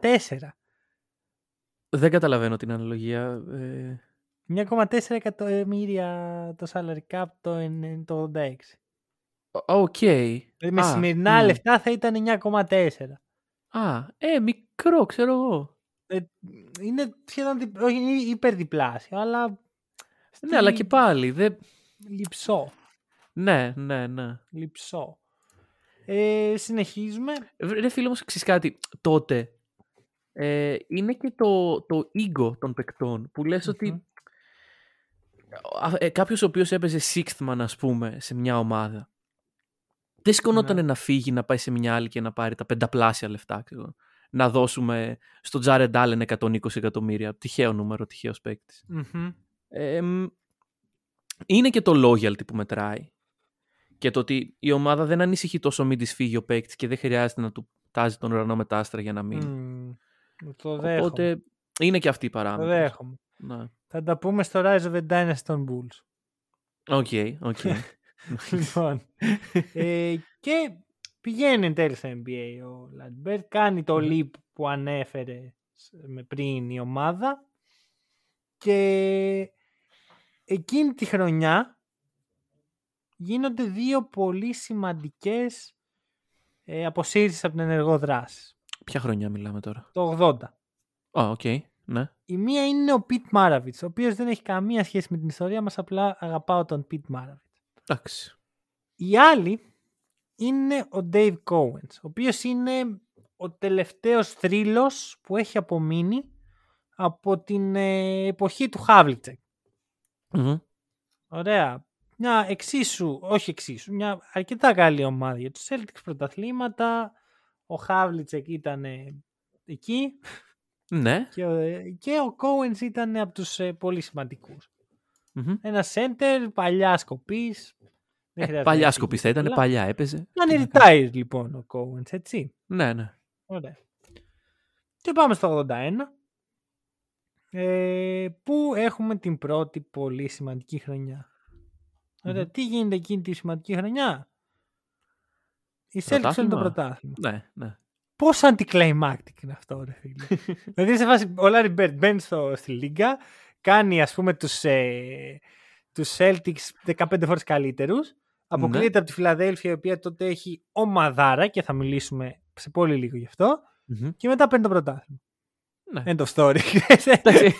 9,4. Δεν καταλαβαίνω την αναλογία. Ε, 9,4 εκατομμύρια το salary cap το, εν- το 86. ο- Οκ. Δηλαδή με Α, σημερινά μμ. λεφτά θα ήταν 9,4. Α, ε, μικρό, ξέρω εγώ. Ε, είναι σχεδόν δι- όχι, είναι υπερδιπλάσιο, αλλά Ναι, αλλά και πάλι. Δεν... λειψό. Ναι, ναι, ναι. λειψό. Ε, συνεχίζουμε. Ρε φίλε όμως, ξέρεις κάτι, τότε ε, είναι και το, το ego των παικτών που λες ότι Μμμ. α, ε, κάποιος ο οποίος έπαιζε sixth man ας πούμε σε μια ομάδα δεν σηκωνόταν Ναι. να φύγει να πάει σε μια άλλη και να πάρει τα πενταπλάσια λεφτά ξέρω. να δώσουμε στον Jared Allen 120 εκατομμύρια τυχαίο νούμερο, τυχαίος παίκτης Μμμ. ε, μ, είναι και το loyalty που μετράει. Και το ότι η ομάδα δεν ανησυχεί τόσο μην της φύγει ο παίκτης και δεν χρειάζεται να του τάζει τον ουρανό με τα άστρα για να μείνει. Μμμ. Το δέχομαι. Οπότε είναι και αυτή η Το παράμετρο. δέχομαι. Ναι. Θα τα πούμε στο Rise of the Dynasty των Bulls. OK, OK. <laughs> λοιπόν. ε, και πηγαίνει εν τέλει στο NBA ο Λάρι Μπερντ. Κάνει το Μμμ. leap που ανέφερες σ- με πριν η ομάδα. Και εκείνη τη χρονιά γίνονται δύο πολύ σημαντικές ε, αποσύρσεις από την ενεργό δράση. Ποια χρονιά μιλάμε τώρα; Το 80. Α, οκ, ναι. Η μία είναι ο Πιτ Μάραβιτς, ο οποίος δεν έχει καμία σχέση με την ιστορία μας, απλά αγαπάω τον Πιτ Μάραβιτς. Εντάξει. Η άλλη είναι ο Dave Cowens, ο οποίος είναι ο τελευταίος θρύλος που έχει απομείνει από την ε, εποχή του Χάβλιτσεκ. Μμμ. Ωραία. Μια εξίσου, όχι εξίσου, μια αρκετά καλή ομάδα για τους Celtics πρωταθλήματα. Ο Χάβλιτσεκ ήταν ε, εκεί Ναι. και, ο- ε, και ο Cowens ήταν από τους ε, πολύ σημαντικούς. Μμμ. Ένα center παλιά σκοπής. Δεν Ε, χρειάζεται να παλιά φύγει σκοπής θα ήταν, πολλά. παλιά έπαιζε. Κάνει Τι να κάνεις. retire λοιπόν ο Cowens, έτσι. Ναι, ναι. Ωραία. Και πάμε στο 81. Ε, που έχουμε την πρώτη πολύ σημαντική χρονιά; Ωραία. Μμμ. Τι γίνεται εκείνη τη σημαντική χρονιά; Η Celtics είναι το Πρωτάθλημα; πρωτάθλημα. Ναι, ναι. Πόσο anticlimactic είναι αυτό, ρε φίλε; <laughs> δηλαδή σε φάση ο Larry Bird μπαίνει στο, στη Λίγκα, κάνει ας πούμε τους, ε, τους Celtics 15 φορές καλύτερους, αποκλείεται από τη Φιλαδέλφια η οποία τότε έχει ομαδάρα και θα μιλήσουμε σε πολύ λίγο γι' αυτό Μμμ. και μετά παίρνει το πρωτάθλημα. Ναι. End of story. Εντάξει,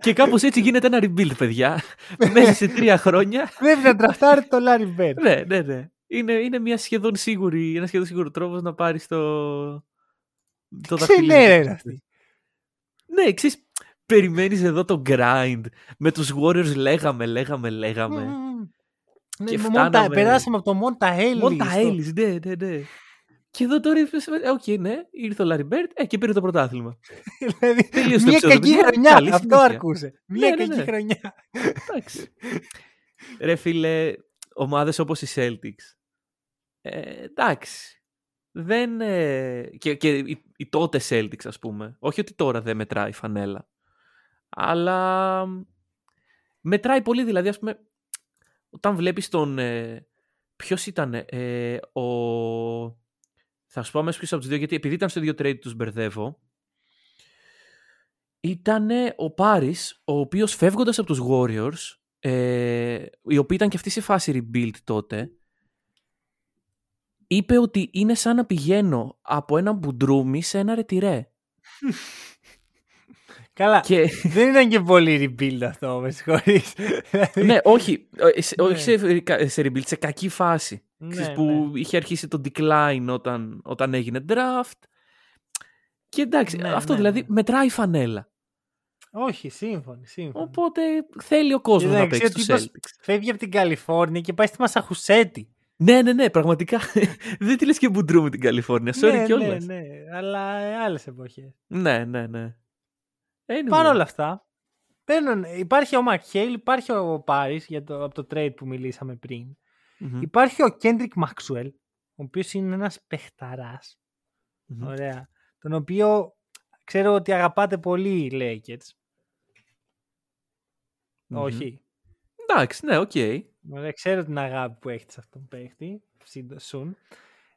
και κάπως έτσι γίνεται ένα rebuild, παιδιά. Μέσα σε τρία χρόνια. Πρέπει να τραφτάρει το Larry Bird. ναι, ναι, ναι. Είναι, είναι μια σχεδόν σίγουρη, ένα σχεδόν σίγουρο τρόπος να πάρεις το. το δαχτυλίδι. Ξενέρα είναι αυτή. Ναι, ξέρεις, περιμένεις εδώ το grind. Με τους Warriors λέγαμε, λέγαμε, λέγαμε. Μμμ. Και Ναι, φτάναμε- Μοντα- Περάσαμε από το Μόντα Έλλη. Μόντα Έλλης, ναι, ναι, ναι. Και εδώ τώρα ήρθε, ε, οκ, ναι, ήρθε ο Larry Bird ε, και πήρε το πρωτάθλημα. <laughs> Δηλαδή, Τελείωσε το μια επεισόδιο, κακή παιδιά. χρονιά. Καλή Αυτό συνέχεια. αρκούσε. Μια Ναι, ναι, κακή ναι. χρονιά. Εντάξει. <laughs> Ρε φίλε, ομάδες όπως οι Celtics. Ε, εντάξει. Δεν, ε, και και οι, οι τότε Celtics ας πούμε. Όχι ότι τώρα δεν μετράει η φανέλα. Αλλά μετράει πολύ δηλαδή ας πούμε όταν βλέπεις τον... Ε, ποιος ήταν ε, ο... Θα σου πω αμέσως ποιος από τους δύο γιατί επειδή ήταν στο δύο trade τους μπερδεύω. Ήταν ο Πάρης, ο οποίος φεύγοντας από τους Warriors, ε, οι οποίοι ήταν και αυτοί σε φάση rebuild τότε, είπε ότι είναι σαν να πηγαίνω από ένα μπουντρούμι σε ένα ρετυρέ. <laughs> Καλά. Και, Δεν ήταν και πολύ rebuild αυτό, με συγχωρείς. ναι, όχι, ε, σε, Ναι. όχι σε, σε rebuild, σε κακή φάση. Ναι, Ξέρεις, ναι. που είχε αρχίσει το decline όταν, όταν έγινε draft. Και εντάξει, Ναι, αυτό ναι, δηλαδή ναι. μετράει η φανέλα. Όχι, σύμφωνοι, σύμφωνοι. Οπότε θέλει ο κόσμος Και να δεν παίξει ξέρω τους τύπος Celtics. Φεύγει από την Καλιφόρνια και πάει στη Μασαχουσέτη. Ναι, ναι, ναι, πραγματικά. <laughs> δεν τη λες και μπουντρού με την Καλιφόρνια. Sorry ναι, κιόλας. ναι, ναι, αλλά άλλες εποχές. Ναι, ναι, ναι. Anyway. Παρ' όλα αυτά, παίρνουν, υπάρχει ο Μακχέιλ, υπάρχει ο Πάρις, το, από το trade που μιλήσαμε πριν. Μμμ, Υπάρχει ο Σέντρικ Μαξουέλ, ο οποίος είναι ένας παιχταράς. μμμ. Ωραία. Τον οποίο ξέρω ότι αγαπάτε πολύ οι Lakers. Μμμ. Όχι. Εντάξει, ναι, οκ. Ωραία, ξέρω την αγάπη που έχετε σε αυτόν τον παίχτη. Soon.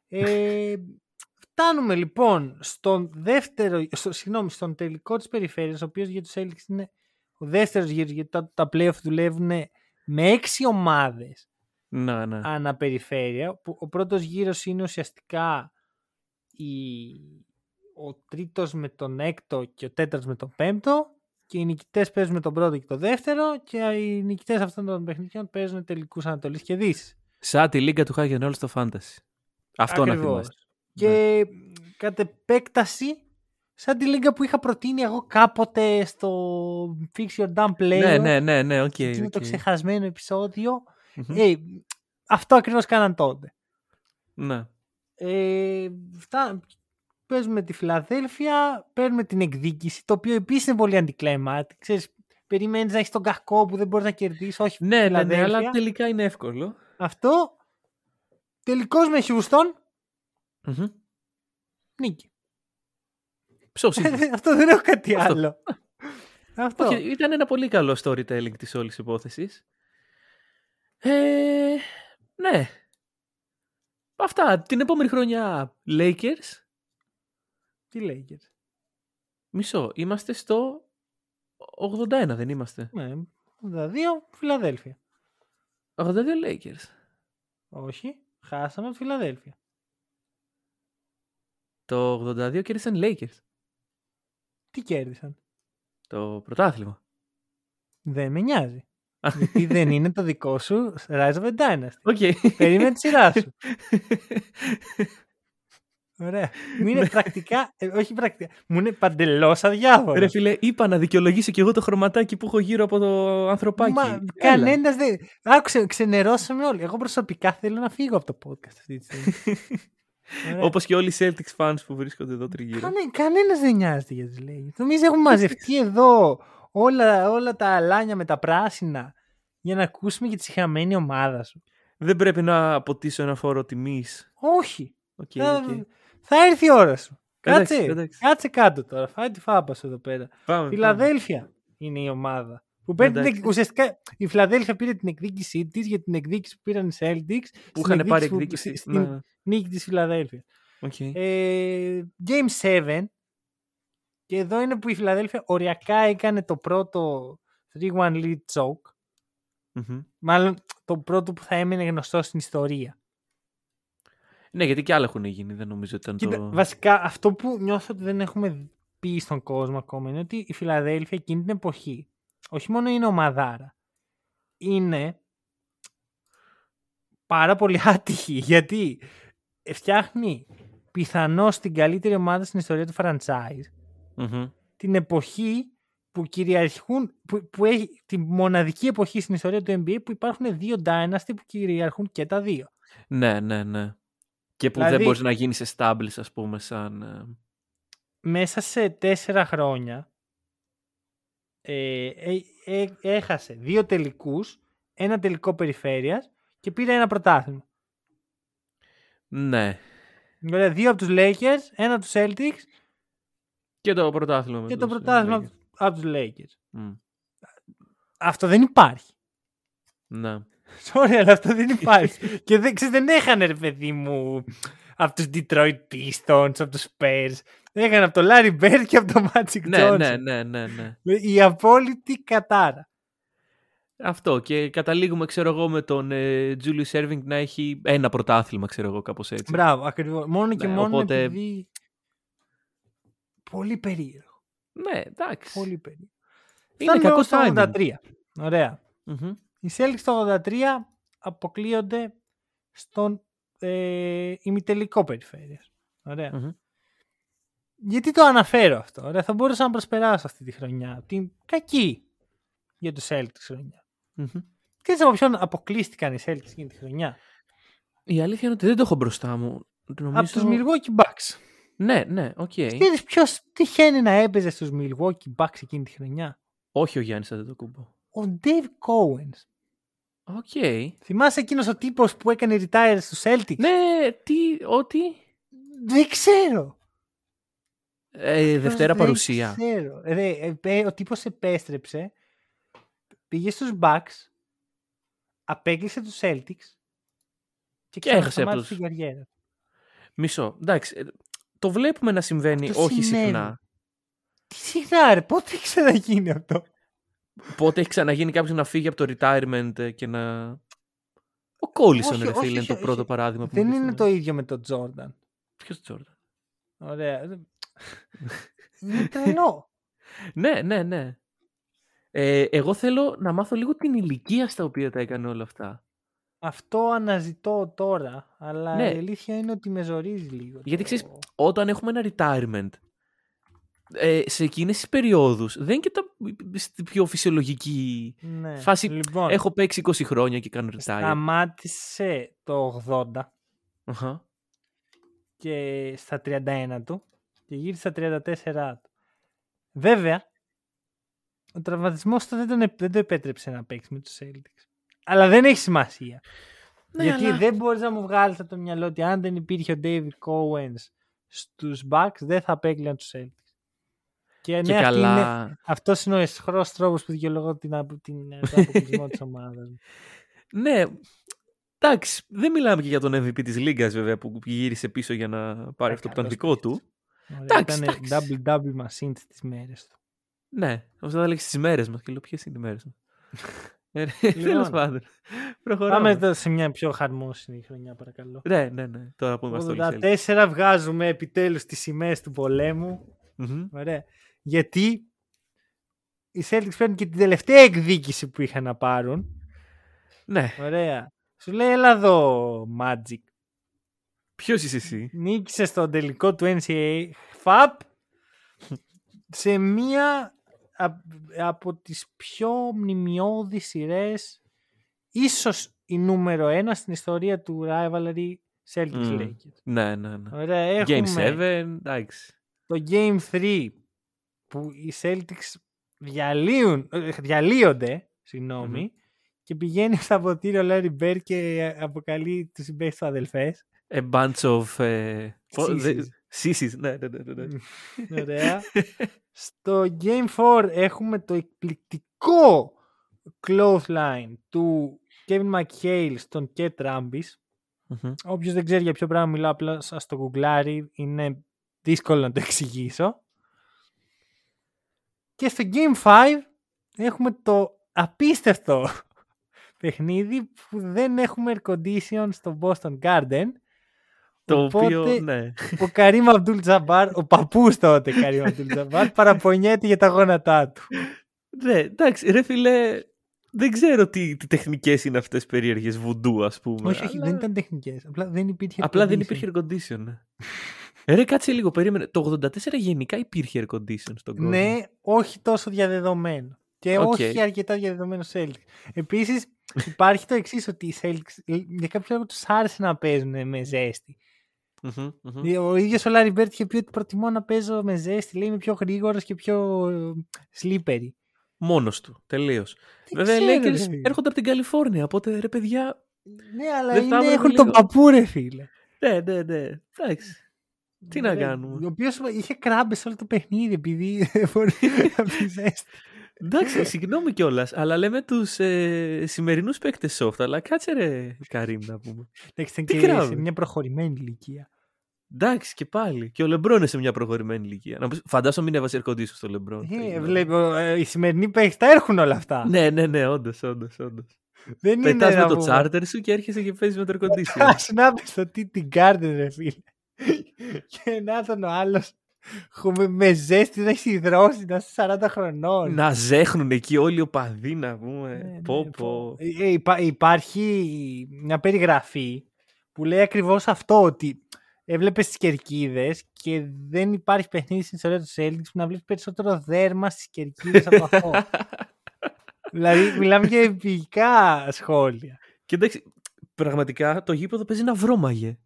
Ε, <laughs> φτάνουμε λοιπόν στον δεύτερο, στο, συγγνώμη, στον τελικό της περιφέρειας, ο οποίος για τους Celtics είναι ο δεύτερος γύρος, γιατί τα, τα playoff δουλεύουν με έξι ομάδες Ναι, ναι. αναπεριφέρεια, που ο πρώτος γύρος είναι ουσιαστικά η, ο τρίτος με τον έκτο και ο τέταρτος με τον πέμπτο και οι νικητές παίζουν με τον πρώτο και τον δεύτερο και οι νικητές αυτών των παιχνιδιών παίζουν τελικούς Ανατολής και Δύσης. Σαν τη λίγκα του Hagen Roll στο Fantasy. Αυτό να Ακριβώς. θυμάστε. Και κατ' επέκταση, σαν τη λίγκα που είχα προτείνει εγώ κάποτε στο Fix Your Damn Player, Ναι, ναι, ναι, ναι, οκ. εκείνο οκ. το ξεχασμένο επεισόδιο, Μμμ. ε, αυτό ακριβώς κάναν τότε. Ναι. Ε, φτά... Παίζουμε τη Φιλαδέλφια, παίρνουμε την εκδίκηση, το οποίο επίσης είναι πολύ anticlimax. Ξέρεις, περιμένεις να έχεις τον κακό που δεν μπορείς να κερδίσεις, όχι Ναι, ναι, ναι, Φιλαδέλφια. αλλά τελικά είναι εύκολο. Αυτό, τελικός με Houston, Μμμ. νίκη. Ψος είναι. <laughs> Αυτό δεν έχω κάτι Αυτό. άλλο. <laughs> Αυτό. Όχι, ήταν ένα πολύ καλό storytelling της όλης υπόθεσης. Ε, ναι. Αυτά. Την επόμενη χρονιά Lakers. Τι λέει Μισό. Είμαστε στο 81, δεν είμαστε; Ναι, 82, Φιλαδέλφια. 82 Lakers. Όχι, χάσαμε από τη Φιλαδέλφια. Το 82 κέρδισαν οι Lakers. Τι κέρδισαν; Το πρωτάθλημα. Δεν με νοιάζει. Α. Γιατί δεν είναι το δικό σου Rise of a Dynasty. OK. Περίμενε τη σειρά σου. <laughs> Ωραία. Μου είναι πρακτικά, ε, όχι πρακτικά, μου είναι παντελώς αδιάφορο. Ρε φίλε, είπα να δικαιολογήσω και εγώ το χρωματάκι που έχω γύρω από το ανθρωπάκι. Μα Έλα. κανένας δεν. Άκουσε, ξενερώσαμε όλοι. Εγώ προσωπικά θέλω να φύγω από το podcast αυτή τη στιγμή. Ωραία. Όπως και όλοι οι Celtics fans που βρίσκονται εδώ τριγύρω. Κανε, κανένας δεν νοιάζεται για τις Lakers. Νομίζω έχουμε <laughs> μαζευτεί εδώ όλα, όλα τα αλάνια με τα πράσινα για να ακούσουμε για τη συγχαμένη ομάδα σου. Δεν πρέπει να αποτίσω ένα φόρο τιμής. Όχι. Οκ, θα, οκ. θα έρθει η ώρα σου. Εντάξει, Κάτσε, εντάξει. κάτσε κάτω τώρα. Φάε τη φάπα σου εδώ πέρα. Πάμε, Φιλαδέλφια είναι η ομάδα. Που παίρνει την, Εντάξει. εκ- ουσιαστικά η Φιλαδέλφια πήρε την εκδίκησή της για την εκδίκηση που πήραν οι Celtics. Που στην είχαν πάρει που- εκδίκηση. στην Ναι, νίκη της Φιλαδέλφια. οκ. Ε, game 7 και εδώ είναι που η Φιλαδέλφια οριακά έκανε το πρώτο 3-1 lead choke. Μμμ. Μάλλον το πρώτο που θα έμενε γνωστό στην ιστορία. Ναι, γιατί και άλλα έχουν γίνει. Δεν νομίζω ότι ήταν Κοίτα, το... βασικά αυτό που νιώθω ότι δεν έχουμε πει στον κόσμο ακόμα είναι ότι η Φιλαδέλφια εκείνη την εποχή όχι μόνο είναι ομαδάρα, είναι πάρα πολύ άτυχη γιατί φτιάχνει πιθανώς την καλύτερη ομάδα στην ιστορία του franchise Μμμ. την εποχή που κυριαρχούν, που, που έχει τη μοναδική εποχή στην ιστορία του NBA που υπάρχουν δύο dynasty που κυριαρχούν και τα δύο. Ναι, ναι, ναι. Και που Δηλαδή- δεν μπορεί να γίνεις established, ας πούμε, σαν... ε, Μέσα σε τέσσερα χρόνια ε, ε, ε, έχασε δύο τελικούς, ένα τελικό περιφέρειας και πήρε ένα πρωτάθλημα. Ναι. Δηλαδή δύο από τους Lakers, ένα από τους Celtics Και το πρωτάθλημα. με και το τους, ε, πρωτάθλημα Lakers. από τους Lakers. Μμ. Αυτό δεν υπάρχει. Ναι. Sorry, αλλά αυτό δεν υπάρχει. <laughs> και δεν, ξέρεις, δεν έχανε ρε παιδί μου από τους Detroit Pistons, από τους Spurs. Έχανε από το Larry Bird και από το Magic Ναι, Johnson. ναι, ναι, ναι, ναι. Η απόλυτη κατάρα. Αυτό. Και καταλήγουμε, ξέρω εγώ, με τον ε, Julius Erving να έχει ένα πρωτάθλημα, ξέρω εγώ, κάπως έτσι. Μπράβο, ακριβώς. Μόνο και Ναι, μόνο οπότε- επειδή... Πολύ περίεργο. Ναι, εντάξει. Πολύ περίεργο. Είναι Φτάνουμε κακό όμως στο timing. 83. Ωραία. Μμμ. Οι Celtics το 83 αποκλείονται στον ε, ημιτελικό περιφέρειας. Ωραία. Μμμ. Γιατί το αναφέρω αυτό. Ωραία. Θα μπορούσα να προσπεράσω αυτή τη χρονιά. Την κακή για τους Celtics χρονιά. Μμμ. Ξέρεις από ποιον αποκλείστηκαν οι Celtics εκείνη τη χρονιά; Η αλήθεια είναι ότι δεν το έχω μπροστά μου. Νομίζω... Από τους Milwaukee Bucks. Ναι, ναι, οκ. Ξέρεις ποιος τυχαίνει να έπαιζε στους Milwaukee Bucks εκείνη τη χρονιά; Όχι ο Γιάννης Αντετοκούμπο. Ο Dave Cowens. OK. Θυμάσαι εκείνος ο τύπος που έκανε retire στους Celtics; Ναι, τι, ότι... Δεν ξέρω. Ε, Δευτέρα Δεν παρουσία. ξέρω. Ρε, ε, ε, ο τύπος επέστρεψε, πήγε στους Bucks, απέκλεισε τους Celtics και, Και έχασε ξανασταμάτησε από τους- την καριέρα. Μισό. Εντάξει. Ε, Το βλέπουμε να συμβαίνει Αυτό όχι συνέβη. συχνά. Τι συχνά ρε, πότε έχει ξαναγίνει αυτό; Πότε έχει ξαναγίνει κάποιος να φύγει από το retirement ε, και να. Ο Κόλισον, Όχι, ρε όχι, φίλε, είναι όχι, το πρώτο όχι. παράδειγμα που Δεν είναι το ίδιο με τον Τζόρνταν. Ποιος Τζόρνταν; Ωραία. <laughs> Είναι τρελό. ναι, ναι, ναι. Ε, εγώ θέλω να μάθω λίγο την ηλικία στα οποία τα έκανε όλα αυτά. Αυτό αναζητώ τώρα, αλλά Ναι. η αλήθεια είναι ότι με ζορίζει λίγο. Γιατί το- ξέρεις, όταν έχουμε ένα retirement, ε, σε εκείνες τις περιόδους δεν είναι και τα στη πιο φυσιολογική Ναι. φάση. Λοιπόν, Έχω παίξει 20 χρόνια και κάνω retire. σταμάτησε το 80 Αχα. και στα 31 του και γύρισε στα 34 του. Βέβαια, ο τραυματισμός του δεν, τον, επ- δεν το επέτρεψε να παίξει με τους Celtics. Αλλά δεν έχει σημασία. Ναι, γιατί αλλά- δεν μπορείς να μου βγάλεις από το μυαλό ότι αν δεν υπήρχε ο David Cowens στους Bucks δεν θα απέκλειαν τους Celtics. Και, Και ναι, αυτή είναι, καλά. αυτός είναι ο εσχρός τρόπος που δικαιολογώ την, απο- την, ε, τον <laughs> αποκλεισμό της ομάδας. μου. Ναι, εντάξει, δεν μιλάμε και για τον MVP της Λίγκας βέβαια που γύρισε πίσω για να πάρει Ε, αυτό που ήταν καλός δικό του. παίκτης. Ωραία, Εντάξει, Ήταν εντάξει. double-double machine στις μέρες του. Ναι, αυτό θα έλεγες στις μέρες μας και λέω ποιες είναι οι μέρες μας; <laughs> Ε, <laughs> Λοιπόν, Τέλος πάντων. Πάμε Προχωράμε. εδώ σε μια πιο χαρμόσυνη χρονιά παρακαλώ. Ναι, ναι, ναι. Τώρα που είμαστε όλοι Celtics. 84 βγάζουμε επιτέλους τις σημαίες του πολέμου. Μμμ. Ωραία. Γιατί οι Celtics παίρνουν και την τελευταία εκδίκηση που είχαν να πάρουν. Ναι. Ωραία. Σου λέει έλα εδώ Magic. Ποιος είσαι εσύ; Νίκησες στο τελικό του NCAA FAP σε μία α- από τις πιο μνημειώδεις σειρές ίσως η νούμερο ένα στην ιστορία του rivalry Celtics Μμ. Lakers. Ναι, ναι, ναι. Ωραία, Game έχουμε 7, εντάξει. το Game 3 που οι Celtics διαλύουν, ε, διαλύονται συγγνώμη, και πηγαίνει στα ποτήρια ο Larry Bird και αποκαλεί τους συμπαίχτες τους αδελφές. A bunch of... ε, πο- δε- Sissies. Sissies, ναι, ναι, ναι, ναι, ναι. <laughs> Ωραία. Στο Game 4 έχουμε το εκπληκτικό clothesline του Kevin McHale στον Ket Rambis. Μμμ. Όποιος δεν ξέρει για ποιο πράγμα μιλάω, απλά σας το γκουγκλάρει. Είναι δύσκολο να το εξηγήσω. Και στο Game 5 έχουμε το απίστευτο <laughs> παιχνίδι που δεν έχουμε air condition στο Boston Garden. Το Οπότε, οποίο, ναι. ο Καρύμ Αμπτούλ Τζαμπάρ, ο παππούς τότε Καρύμ Αμπτούλ Τζαμπάρ, παραπονιέται για τα γόνατά του. Ναι, εντάξει, ρε φίλε, δεν ξέρω τι, τι τεχνικές είναι αυτές περίεργες βουντού, ας πούμε. όχι, όχι, αλλά δεν ήταν τεχνικές. Απλά δεν υπήρχε Απλά δεν air υπήρχε air condition. ναι. Ε, Ρε, κάτσε λίγο, περίμενε. Το 84 γενικά υπήρχε air condition στον κόσμο. Ναι, όχι τόσο διαδεδομένο. Και Οκ. όχι αρκετά διαδεδομένο Celtics. Επίσης, <laughs> υπάρχει το εξής ότι οι Celtics ε, για κάποιο λόγο τους άρεσε να παίζουν με ζέστη. Μμμ, μμμ. Ο ίδιος ο Λάρι Μπέρντ είχε πει ότι προτιμώ να παίζω με ζέστη, λέει είμαι πιο γρήγορος και πιο slippery. Μόνος του, τελείως. Δεν Βέβαια, οι ξέρω, Lakers ρε φίλε. έρχονται από την Καλιφόρνια, οπότε ρε παιδιά. Ναι, αλλά Δεν θα είναι, έπρεπε έχουν λίγο. τον παππού, ρε φίλε. Ναι, ναι, ναι. Εντάξει. Τι να Ναι, κάνουμε. Ο οποίος είχε κράμπες όλο το παιχνίδι επειδή δεν <laughs> μπορεί να πει ζέστη. Εντάξει, συγγνώμη κιόλας, αλλά λέμε τους ε, σημερινούς παίκτες soft. Αλλά κάτσε ρε, Καρύμ, να πούμε. Εντάξει, ήταν Τι και κράμπε; σε μια προχωρημένη ηλικία. Εντάξει και πάλι. Και ο Λεμπρόν είναι σε μια προχωρημένη ηλικία. Να πεις, φαντάσου μην έβασε air condition στο Λεμπρόν. Ε, βλέπω, ε, οι σημερινοί παίχτε τα έρχουν όλα αυτά. Ναι, ναι, ναι, όντως, όντως. όντως. Δεν είναι Πετάς να με το πούμε. charter σου και έρχεσαι και παίζεις με το air condition. Ας <laughs> να πεις το τι την Garden ρε φίλε. <laughs> και να τον ο άλλος με, με ζέστη να έχει υδρώσει να είσαι 40 χρονών. να ζέχνουν εκεί όλοι οι οπαδοί να πούμε. Ναι, ναι, πω, πω. πω. Ε, ε, υπά- υπάρχει μια περιγραφή που λέει ακριβώς αυτό ότι έβλεπες τις κερκίδες και δεν υπάρχει παιχνίδι στην ιστορία τους Celtics που να βλέπεις περισσότερο δέρμα στις κερκίδες από αυτό. <laughs> δηλαδή μιλάμε για επικά σχόλια. Και εντάξει, πραγματικά το γήπεδο παίζει να βρώμαγε.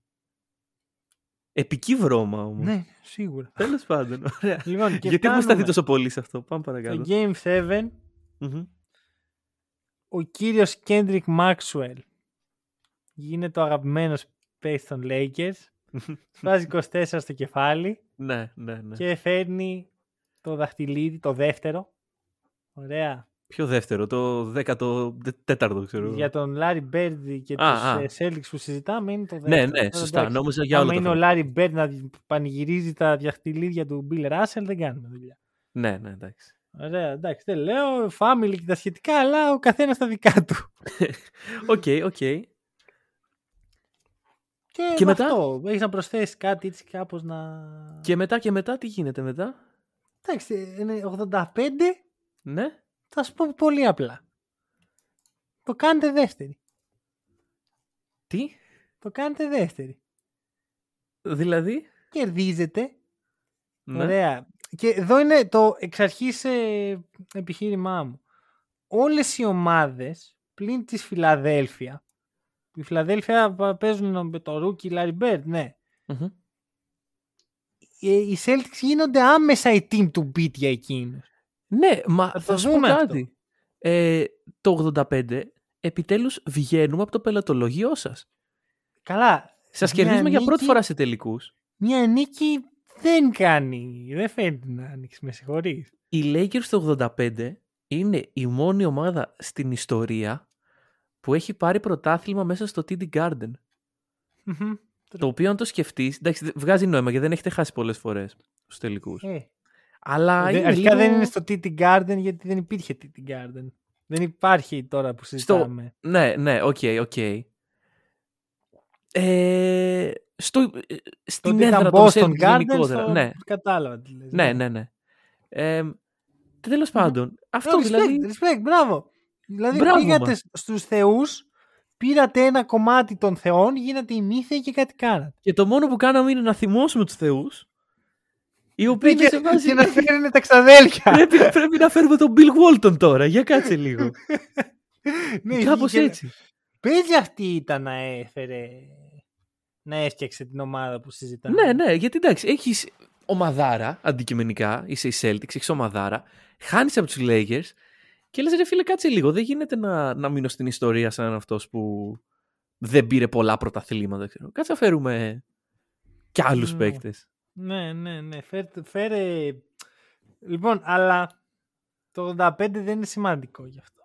Επική βρώμα όμως. ναι, σίγουρα. Τέλος πάντων. <laughs> Ωραία. Λοιπόν, και Γιατί έχουμε σταθεί φτάνουμε τόσο πολύ σε αυτό. Πάμε στο παρακάτω. Game 7 Μμμ. ο κύριος Κέντρικ Μάξουελ γίνεται ο αγαπημένος παίκτης των Lakers βάζει 24 στο κεφάλι ναι, ναι, ναι. και φέρνει το δαχτυλίδι, το δεύτερο ωραία Ποιο δεύτερο, το 14ο ξέρω. εγώ. για τον Λάρι Μπέρντ και Α, τους α. ε, Celtics που συζητάμε είναι το Ναι, δεύτερο ναι, Τώρα, σωστά. εντάξει, Νόμιζα για άμα όλα είναι τα ο χρόνια. Λάρι Μπέρντ να πανηγυρίζει τα δαχτυλίδια του Μπιλ Ράσελ δεν κάνουμε δουλειά Ναι, ναι, εντάξει. Ωραία, εντάξει, δεν λέω family και τα σχετικά, αλλά ο καθένας τα δικά του. <laughs> Οκ, οκ. Και, Και με μετά; αυτό. Έχεις να προσθέσεις κάτι έτσι κάπως να... Και μετά και μετά τι γίνεται μετά; Εντάξει, είναι 85, Ναι. Θα σου πω πολύ απλά. Το κάνετε δεύτερη. Τι; Το κάνετε δεύτερη. Δηλαδή; Κερδίζετε. Ναι. Ωραία. Και εδώ είναι το εξ αρχής ε, επιχείρημά μου. Όλες οι ομάδες πλην της Φιλαδέλφια. Η Φιλαδέλφια πα- παίζουν με το Ρούκι Λάρι Μπέρντ, ναι. Μμμ. Ε, Οι Celtics γίνονται άμεσα η team to beat για εκείνους. Ναι, μα Θα θα το σου πω δούμε αυτό. κάτι. Ε, το 85 επιτέλους βγαίνουμε από το πελατολογιό σας. Καλά. Σας μια κερδίζουμε για πρώτη νίκη- φορά σε τελικούς. Μια νίκη δεν κάνει. Δεν φαίνεται να ανοίξεις. Με συγχωρείς. Οι Lakers το 85 είναι η μόνη ομάδα στην ιστορία που έχει πάρει πρωτάθλημα μέσα στο TD Garden. Μμμ. Το οποίο αν το σκεφτείς, εντάξει δεν- βγάζει νόημα γιατί δεν έχετε χάσει πολλές φορές στους τελικούς. Ε, Αλλά δεν- είναι αρχικά λίγο... δεν είναι στο TD Garden γιατί δεν υπήρχε TD Garden. Δεν υπάρχει τώρα που συζητάμε. Ναι, ναι, οκ, οκ. Ε, στο, ε, στην Τότε έδρα ήταν των Boston Celtics Garden, γενικότερα. στο... Ναι, κατάλαβα τι λες. ναι, ναι, ναι. Ε, Τέλος πάντων, αυτό No, δηλαδή. respect, respect, μπράβο. Δηλαδή Μπράβο πήγατε μας. στους θεούς, πήρατε ένα κομμάτι των θεών, γίνατε ημίθεοι και κάτι κάνατε. Και το μόνο που κάναμε είναι να θυμώσουμε τους θεούς. Οι οποίοι και, δεν σε βάζει. και να φέρνετε τα ξαδέλφια. πρέπει, πρέπει να φέρουμε τον Bill Walton τώρα. Για κάτσε λίγο. <laughs> ναι, Κάπως και- έτσι. Παίζει αυτή ήταν να έφερε, να έφτιαξε την ομάδα που συζητάμε. Ναι, ναι, γιατί εντάξει, έχεις ομαδάρα αντικειμενικά, είσαι η Celtics, έχεις ομαδάρα, χάνεις από τους Lakers και λες ρε φίλε, κάτσε λίγο. Δεν γίνεται να, να μείνω στην ιστορία σαν αυτός που δεν πήρε πολλά πρωταθλήματα. Ξέρω. Κάτσε να φέρουμε κι άλλους Ναι. παίκτες. Ναι, ναι, ναι. Φέρε, φέρε... Λοιπόν, αλλά το 85 δεν είναι σημαντικό γι' αυτό.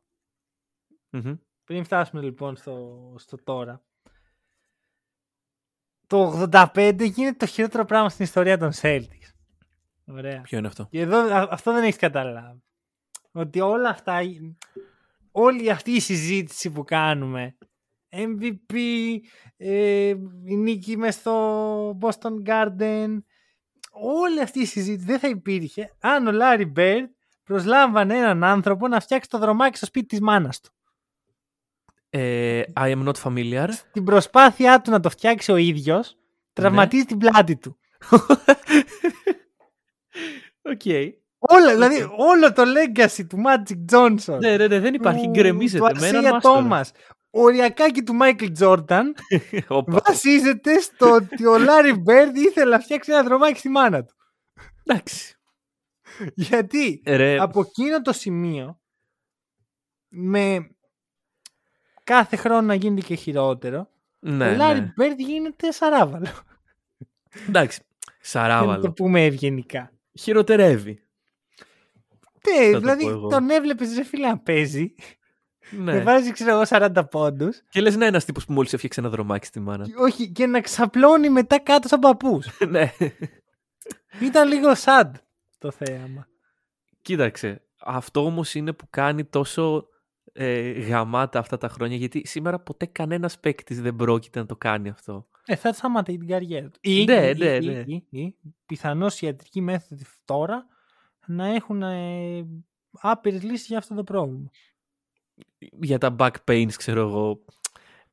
Πριν φτάσουμε λοιπόν στο, στο τώρα. Το 85 γίνεται το χειρότερο πράγμα στην ιστορία των Celtics. Ωραία. Ποιο είναι αυτό; Και εδώ α- αυτό δεν έχεις καταλάβει. Ότι όλα αυτά, όλη αυτή η συζήτηση που κάνουμε, MVP, ε, η νίκη μες στο Boston Garden, όλη αυτή η συζήτηση δεν θα υπήρχε αν ο Λάρι Μπέρντ προσλάμβανε έναν άνθρωπο να φτιάξει το δρομάκι στο σπίτι της μάνας του. Ε, I am not familiar. Την προσπάθειά του να το φτιάξει ο ίδιος τραυματίζει την πλάτη του. Οκ. Όλα, δηλαδή όλο το legacy του Magic Johnson Ναι, ναι, ναι, δεν υπάρχει. του- Γκρεμίζεται του με έναν Αϊζάια μάστορα. Τόμας, οριακάκι του Μάικλ Τζόρνταν <laughs> Όπα. βασίζεται στο ότι ο Λάρι Μπέρντ ήθελε να φτιάξει ένα δρομάκι στη μάνα του. Εντάξει. Γιατί Ρε, από εκείνο το σημείο με κάθε χρόνο να γίνεται και χειρότερο ναι, ο Λάρι ναι. Μπέρντ γίνεται σαράβαλο. Εντάξει. Για να το Σαράβαλο. πούμε ευγενικά. Χειροτερεύει. Ναι, το δηλαδή πω εγώ. τον έβλεπες ρε φίλε να παίζει και Ναι. βάζει ξέρω εγώ 40 πόντους. Και λες να ένας τύπος που μόλις έφτιαξε ένα δρομάκι στη μάνα. Όχι, και να ξαπλώνει μετά κάτω σαν παππούς. <laughs> ναι. Ήταν λίγο sad το θέαμα. Κοίταξε. Αυτό όμως είναι που κάνει τόσο ε, γαμάτα αυτά τα χρόνια γιατί σήμερα ποτέ κανένας παίκτη δεν πρόκειται να το κάνει αυτό. Ε, θα σταματάει την καριέρα του. Ή, Ναι, ή, ναι, ή, ναι. ή, ή, πιθανώς ιατρικοί μέθοδοι τώρα να έχουν ε, άπειρες λύσεις για αυτό το πρόβλημα. Για τα back pains ξέρω εγώ.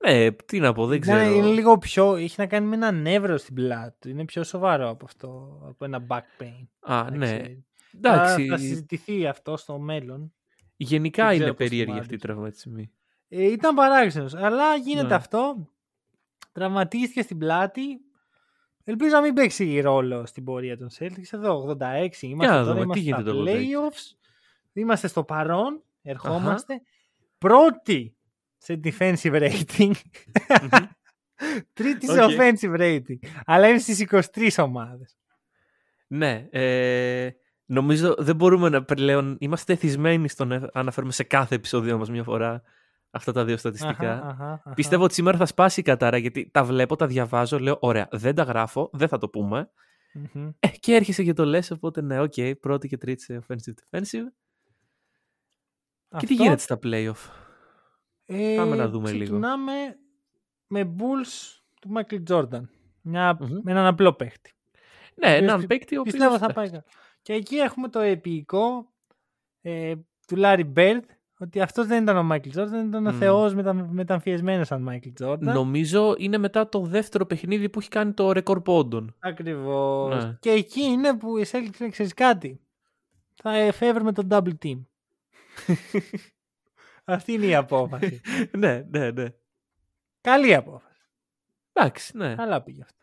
Ναι, τι να πω, δεν Ναι, ξέρω. είναι λίγο πιο, έχει να κάνει με ένα νεύρο στην πλάτη του. Είναι πιο σοβαρό από αυτό, από ένα back pain. Α, να ναι. ξέρεις. Εντάξει, Θα, θα συζητηθεί αυτό στο μέλλον. γενικά δεν είναι ξέρω πώς το περίεργοι αυτοί οι μάντεψε. τραυματισμοί. Ε, ήταν παράξενος, αλλά γίνεται Ναι. αυτό. Τραυματίστηκε στην πλάτη. Ελπίζω να μην παίξει ρόλο στην πορεία των Celtics. Εδώ 86 είμαστε να τώρα, δούμε, τι είμαστε γίνεται στα το 86. playoffs. Είμαστε στο παρόν, ερχόμαστε. Πρώτη σε defensive rating. Μμμ. Τρίτη σε Οκ. offensive rating. Αλλά είναι στις 23 ομάδες. Ναι, ε, νομίζω δεν μπορούμε να πλέον. Είμαστε εθισμένοι στο να αναφέρουμε σε κάθε επεισόδιο μας μια φορά αυτά τα δύο στατιστικά. Αχα, αχα, αχα. Πιστεύω ότι σήμερα θα σπάσει η κατάρα γιατί τα βλέπω, τα διαβάζω, λέω ωραία, δεν τα γράφω, δεν θα το πούμε. Μμμ. Ε, και έρχεσαι και το λες, οπότε ναι, οκ, πρώτη και τρίτη σε offensive defensive. Και τι Αυτό. γίνεται στα playoff; Ε, Πάμε να δούμε λίγο. Ξεκινάμε με Bulls του Μάικλ Τζόρνταν. Μια, Μμμ. Με έναν απλό παίχτη. Ναι, οποίος έναν πι- παίκτη ο οποίος... Πιστεύω θα πάει καλά. Και εκεί έχουμε το επικό ε, του Λάρι Μπέρντ ότι αυτός δεν ήταν ο Μάικλ Τζόρνταν, ήταν ο Μμ. Θεός μετα, μεταμφιεσμένος σαν Μάικλ Τζόρνταν. Νομίζω είναι μετά το δεύτερο παιχνίδι που έχει κάνει το ρεκόρ πόντων. Ακριβώς. Ναι. Και εκεί είναι που η Celtics λέει, ξέρεις κάτι. Θα εφεύρουμε τον double team. Αυτή είναι η απόφαση. <laughs> ναι, ναι, ναι. Καλή απόφαση. Εντάξει, ναι. Καλά πήγε αυτό.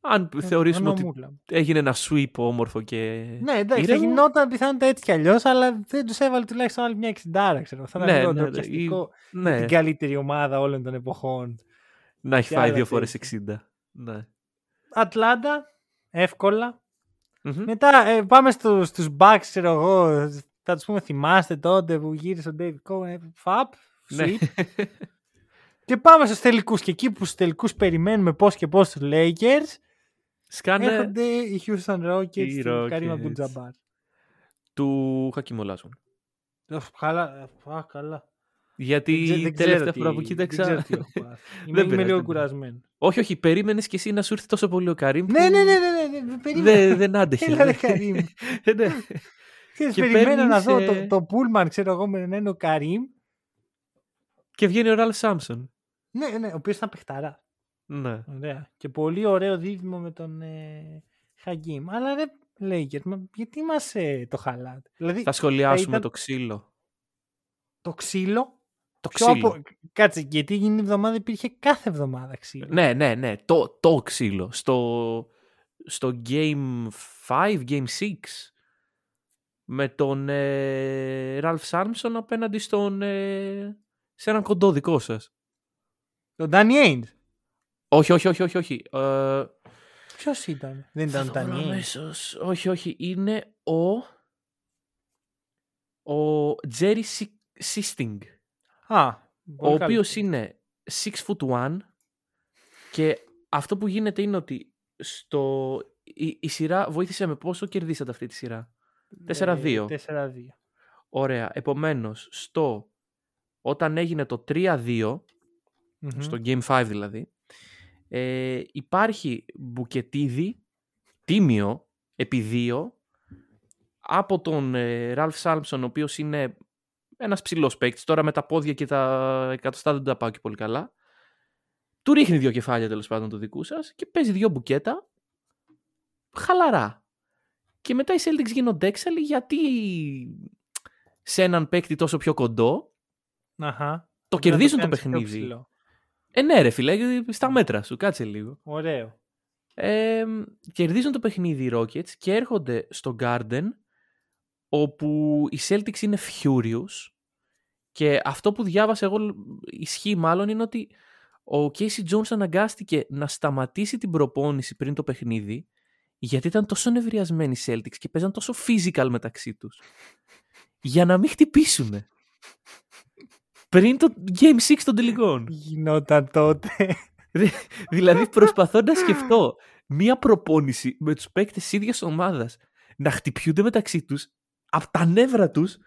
Αν θεωρήσουμε ότι Ονομούλα. έγινε ένα sweep όμορφο και. Ναι, εντάξει, θα ήρεμο. γινόταν πιθανότητα έτσι κι αλλιώς, αλλά δεν τους έβαλε τουλάχιστον άλλη μια 60, ξέρω. Θα ήταν Ναι, λίγο ναι, ναι, ντροπιαστικό. Ναι, Την καλύτερη ομάδα όλων των εποχών. να έχει και φάει άλλα δύο φορές τέτοια. 60. Ναι. Ατλάντα, εύκολα. Μμμ. Μετά ε, πάμε στους στους Bucks, ξέρω εγώ. Θα τους πούμε, θυμάστε τότε που γύρισε ο David Cohen. ε, Φαπ, Ναι. sweet. Και πάμε στους τελικούς. Και εκεί που στους τελικούς περιμένουμε πώς και πώς τους Lakers, Σκάνε έρχονται οι Houston Rockets Οι του Kareem Rockets. Abdul-Jabbar. του Χακιμολάσον. Οφ, Καλά, ε, α, καλά. Γιατί Δεν ξέ- η δεν ξέρω τελευταία τι- φορά που δεν κοίταξα. ξέρω τι έχω πάθει. <laughs> Είμαι, Δεν είμαι πειράζει, λίγο δεν κουρασμένος. όχι, όχι, περίμενες και εσύ να σου έρθει τόσο πολύ ο Καρύμ. που Ναι, ναι, ναι, ναι, ναι, ναι, περίμενα. Δεν, δεν άντεχε. Έλα, ρε, <laughs> ναι. Καρύμ. ναι. Ξέρεις, Και περιμένω να δω παίρνεις, ε, το, το Pullman, ξέρω εγώ, με να είναι ο Καρύμ. Και βγαίνει ο Ραλφ Σάμψον. Ναι, ναι, ο οποίος ήταν παιχταρά. Ναι. Ωραία. Και πολύ ωραίο δίδυμο με τον ε, Χαγκίμ. Αλλά ρε, Lakers, μα γιατί μας ε, το χαλάτε. Δηλαδή, Θα σχολιάσουμε ήταν- το ξύλο. το ξύλο; Το πιο ξύλο. απο- Κάτσε, γιατί εκείνη την εβδομάδα υπήρχε κάθε εβδομάδα ξύλο. Ναι, ναι, ναι. Το, το ξύλο. Στο, στο Game 5, Game 6. Με τον ε, Ραλφ Σάμψον απέναντι στον... ε, σε έναν κοντό δικό σας. Το Danny Ainge; Όχι, όχι, όχι, όχι. όχι. Ε, Ποιος ήταν, δεν ήταν ο θα το βρω Danny Ainge. αμέσως. Όχι, όχι. Είναι ο... Ο Jerry Sisting. Α, ο πολύ καλός. οποίος είναι 6 foot 1 και αυτό που γίνεται είναι ότι στο, η, η σειρά βοήθησε με πόσο κερδίσατε αυτή τη σειρά; 4-2. Ε, 4-2. Ωραία. Επομένως, στο, όταν έγινε το 3-2, Μμμ. στο Game 5 δηλαδή, ε, υπάρχει μπουκετίδι τίμιο επί δύο από τον ε, Ραλφ Σάλμψον, ο οποίος είναι ένας ψηλός παίκτης, τώρα με τα πόδια και τα εκατοστά δεν τα πάω και πολύ καλά. Του ρίχνει δύο κεφάλια τέλος πάντων του δικού σας και παίζει δύο μπουκέτα χαλαρά. Και μετά οι Celtics γίνονται έξαλλοι γιατί σε έναν παίκτη τόσο πιο κοντό Αχα. το Πρέπει να κερδίζουν το κάνεις πιο παιχνίδι. ψηλό. Ε, ναι, ρε φίλε, στα μέτρα σου, κάτσε λίγο. Ωραίο. Ε, κερδίζουν το παιχνίδι οι Rockets και έρχονται στο Garden όπου οι Celtics είναι furious και αυτό που διάβασα εγώ ισχύει μάλλον είναι ότι ο Casey Jones αναγκάστηκε να σταματήσει την προπόνηση πριν το παιχνίδι γιατί ήταν τόσο νευριασμένοι οι Celtics και παίζαν τόσο physical μεταξύ τους για να μην χτυπήσουν πριν το Game 6 των τελικών. Τι γινόταν τότε. Δηλαδή προσπαθώ να σκεφτώ μία προπόνηση με τους παίκτες ίδιας ομάδας να χτυπιούνται μεταξύ τους από τα νεύρα τους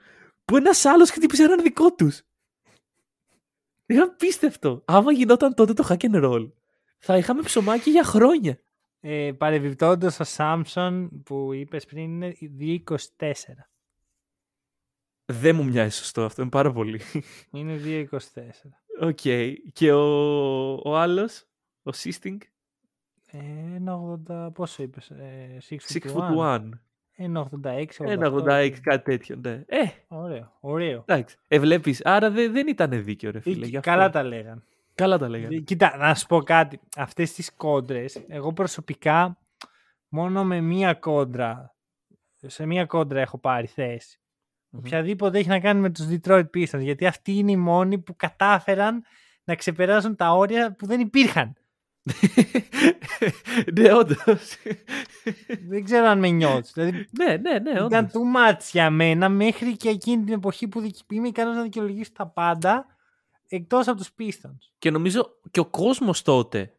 που ένας άλλος χτύπησε έναν δικό τους. Είναι απίστευτο. Άμα γινόταν τότε το hack and roll θα είχαμε ψωμάκι για χρόνια. Ε, Παρεμπιπτόντως, ο Σάμψον που είπες πριν είναι 2.24. Δεν μου μοιάζει σωστό αυτό, είναι πάρα πολύ. Είναι 2.24. Οκ. Και ο, ο άλλος, ο Sichting, Ε, Ένα 80, πόσο είπες, ε, 6 6 foot foot 1. one. Ένα 86, 88. Ένα 86, κάτι τέτοιο, ναι. Ε, Ωραίο, ωραίο. εντάξει. Ε, βλέπεις, άρα δεν, δεν ήταν δίκαιο, ρε Ε, φίλε. γι' αυτό. Καλά τα λέγαν. Καλά τα λέγανε. Ε, Κοίτα, να σου πω κάτι. Αυτές τις κόντρες, εγώ προσωπικά μόνο με μία κόντρα, σε μία κόντρα έχω πάρει θέση. Μμμ. Οποιαδήποτε έχει να κάνει με τους Detroit Pistons, γιατί αυτοί είναι οι μόνοι που κατάφεραν να ξεπεράσουν τα όρια που δεν υπήρχαν. <laughs> ναι, όντως. δεν ξέρω αν με νιώθεις. Δηλαδή, ναι, ναι, ναι, ήταν όντως. too much για μένα μέχρι και εκείνη την εποχή που δικ- είμαι ικανός να δικαιολογήσω τα πάντα εκτός από τους Pistons. Και νομίζω και ο κόσμος τότε.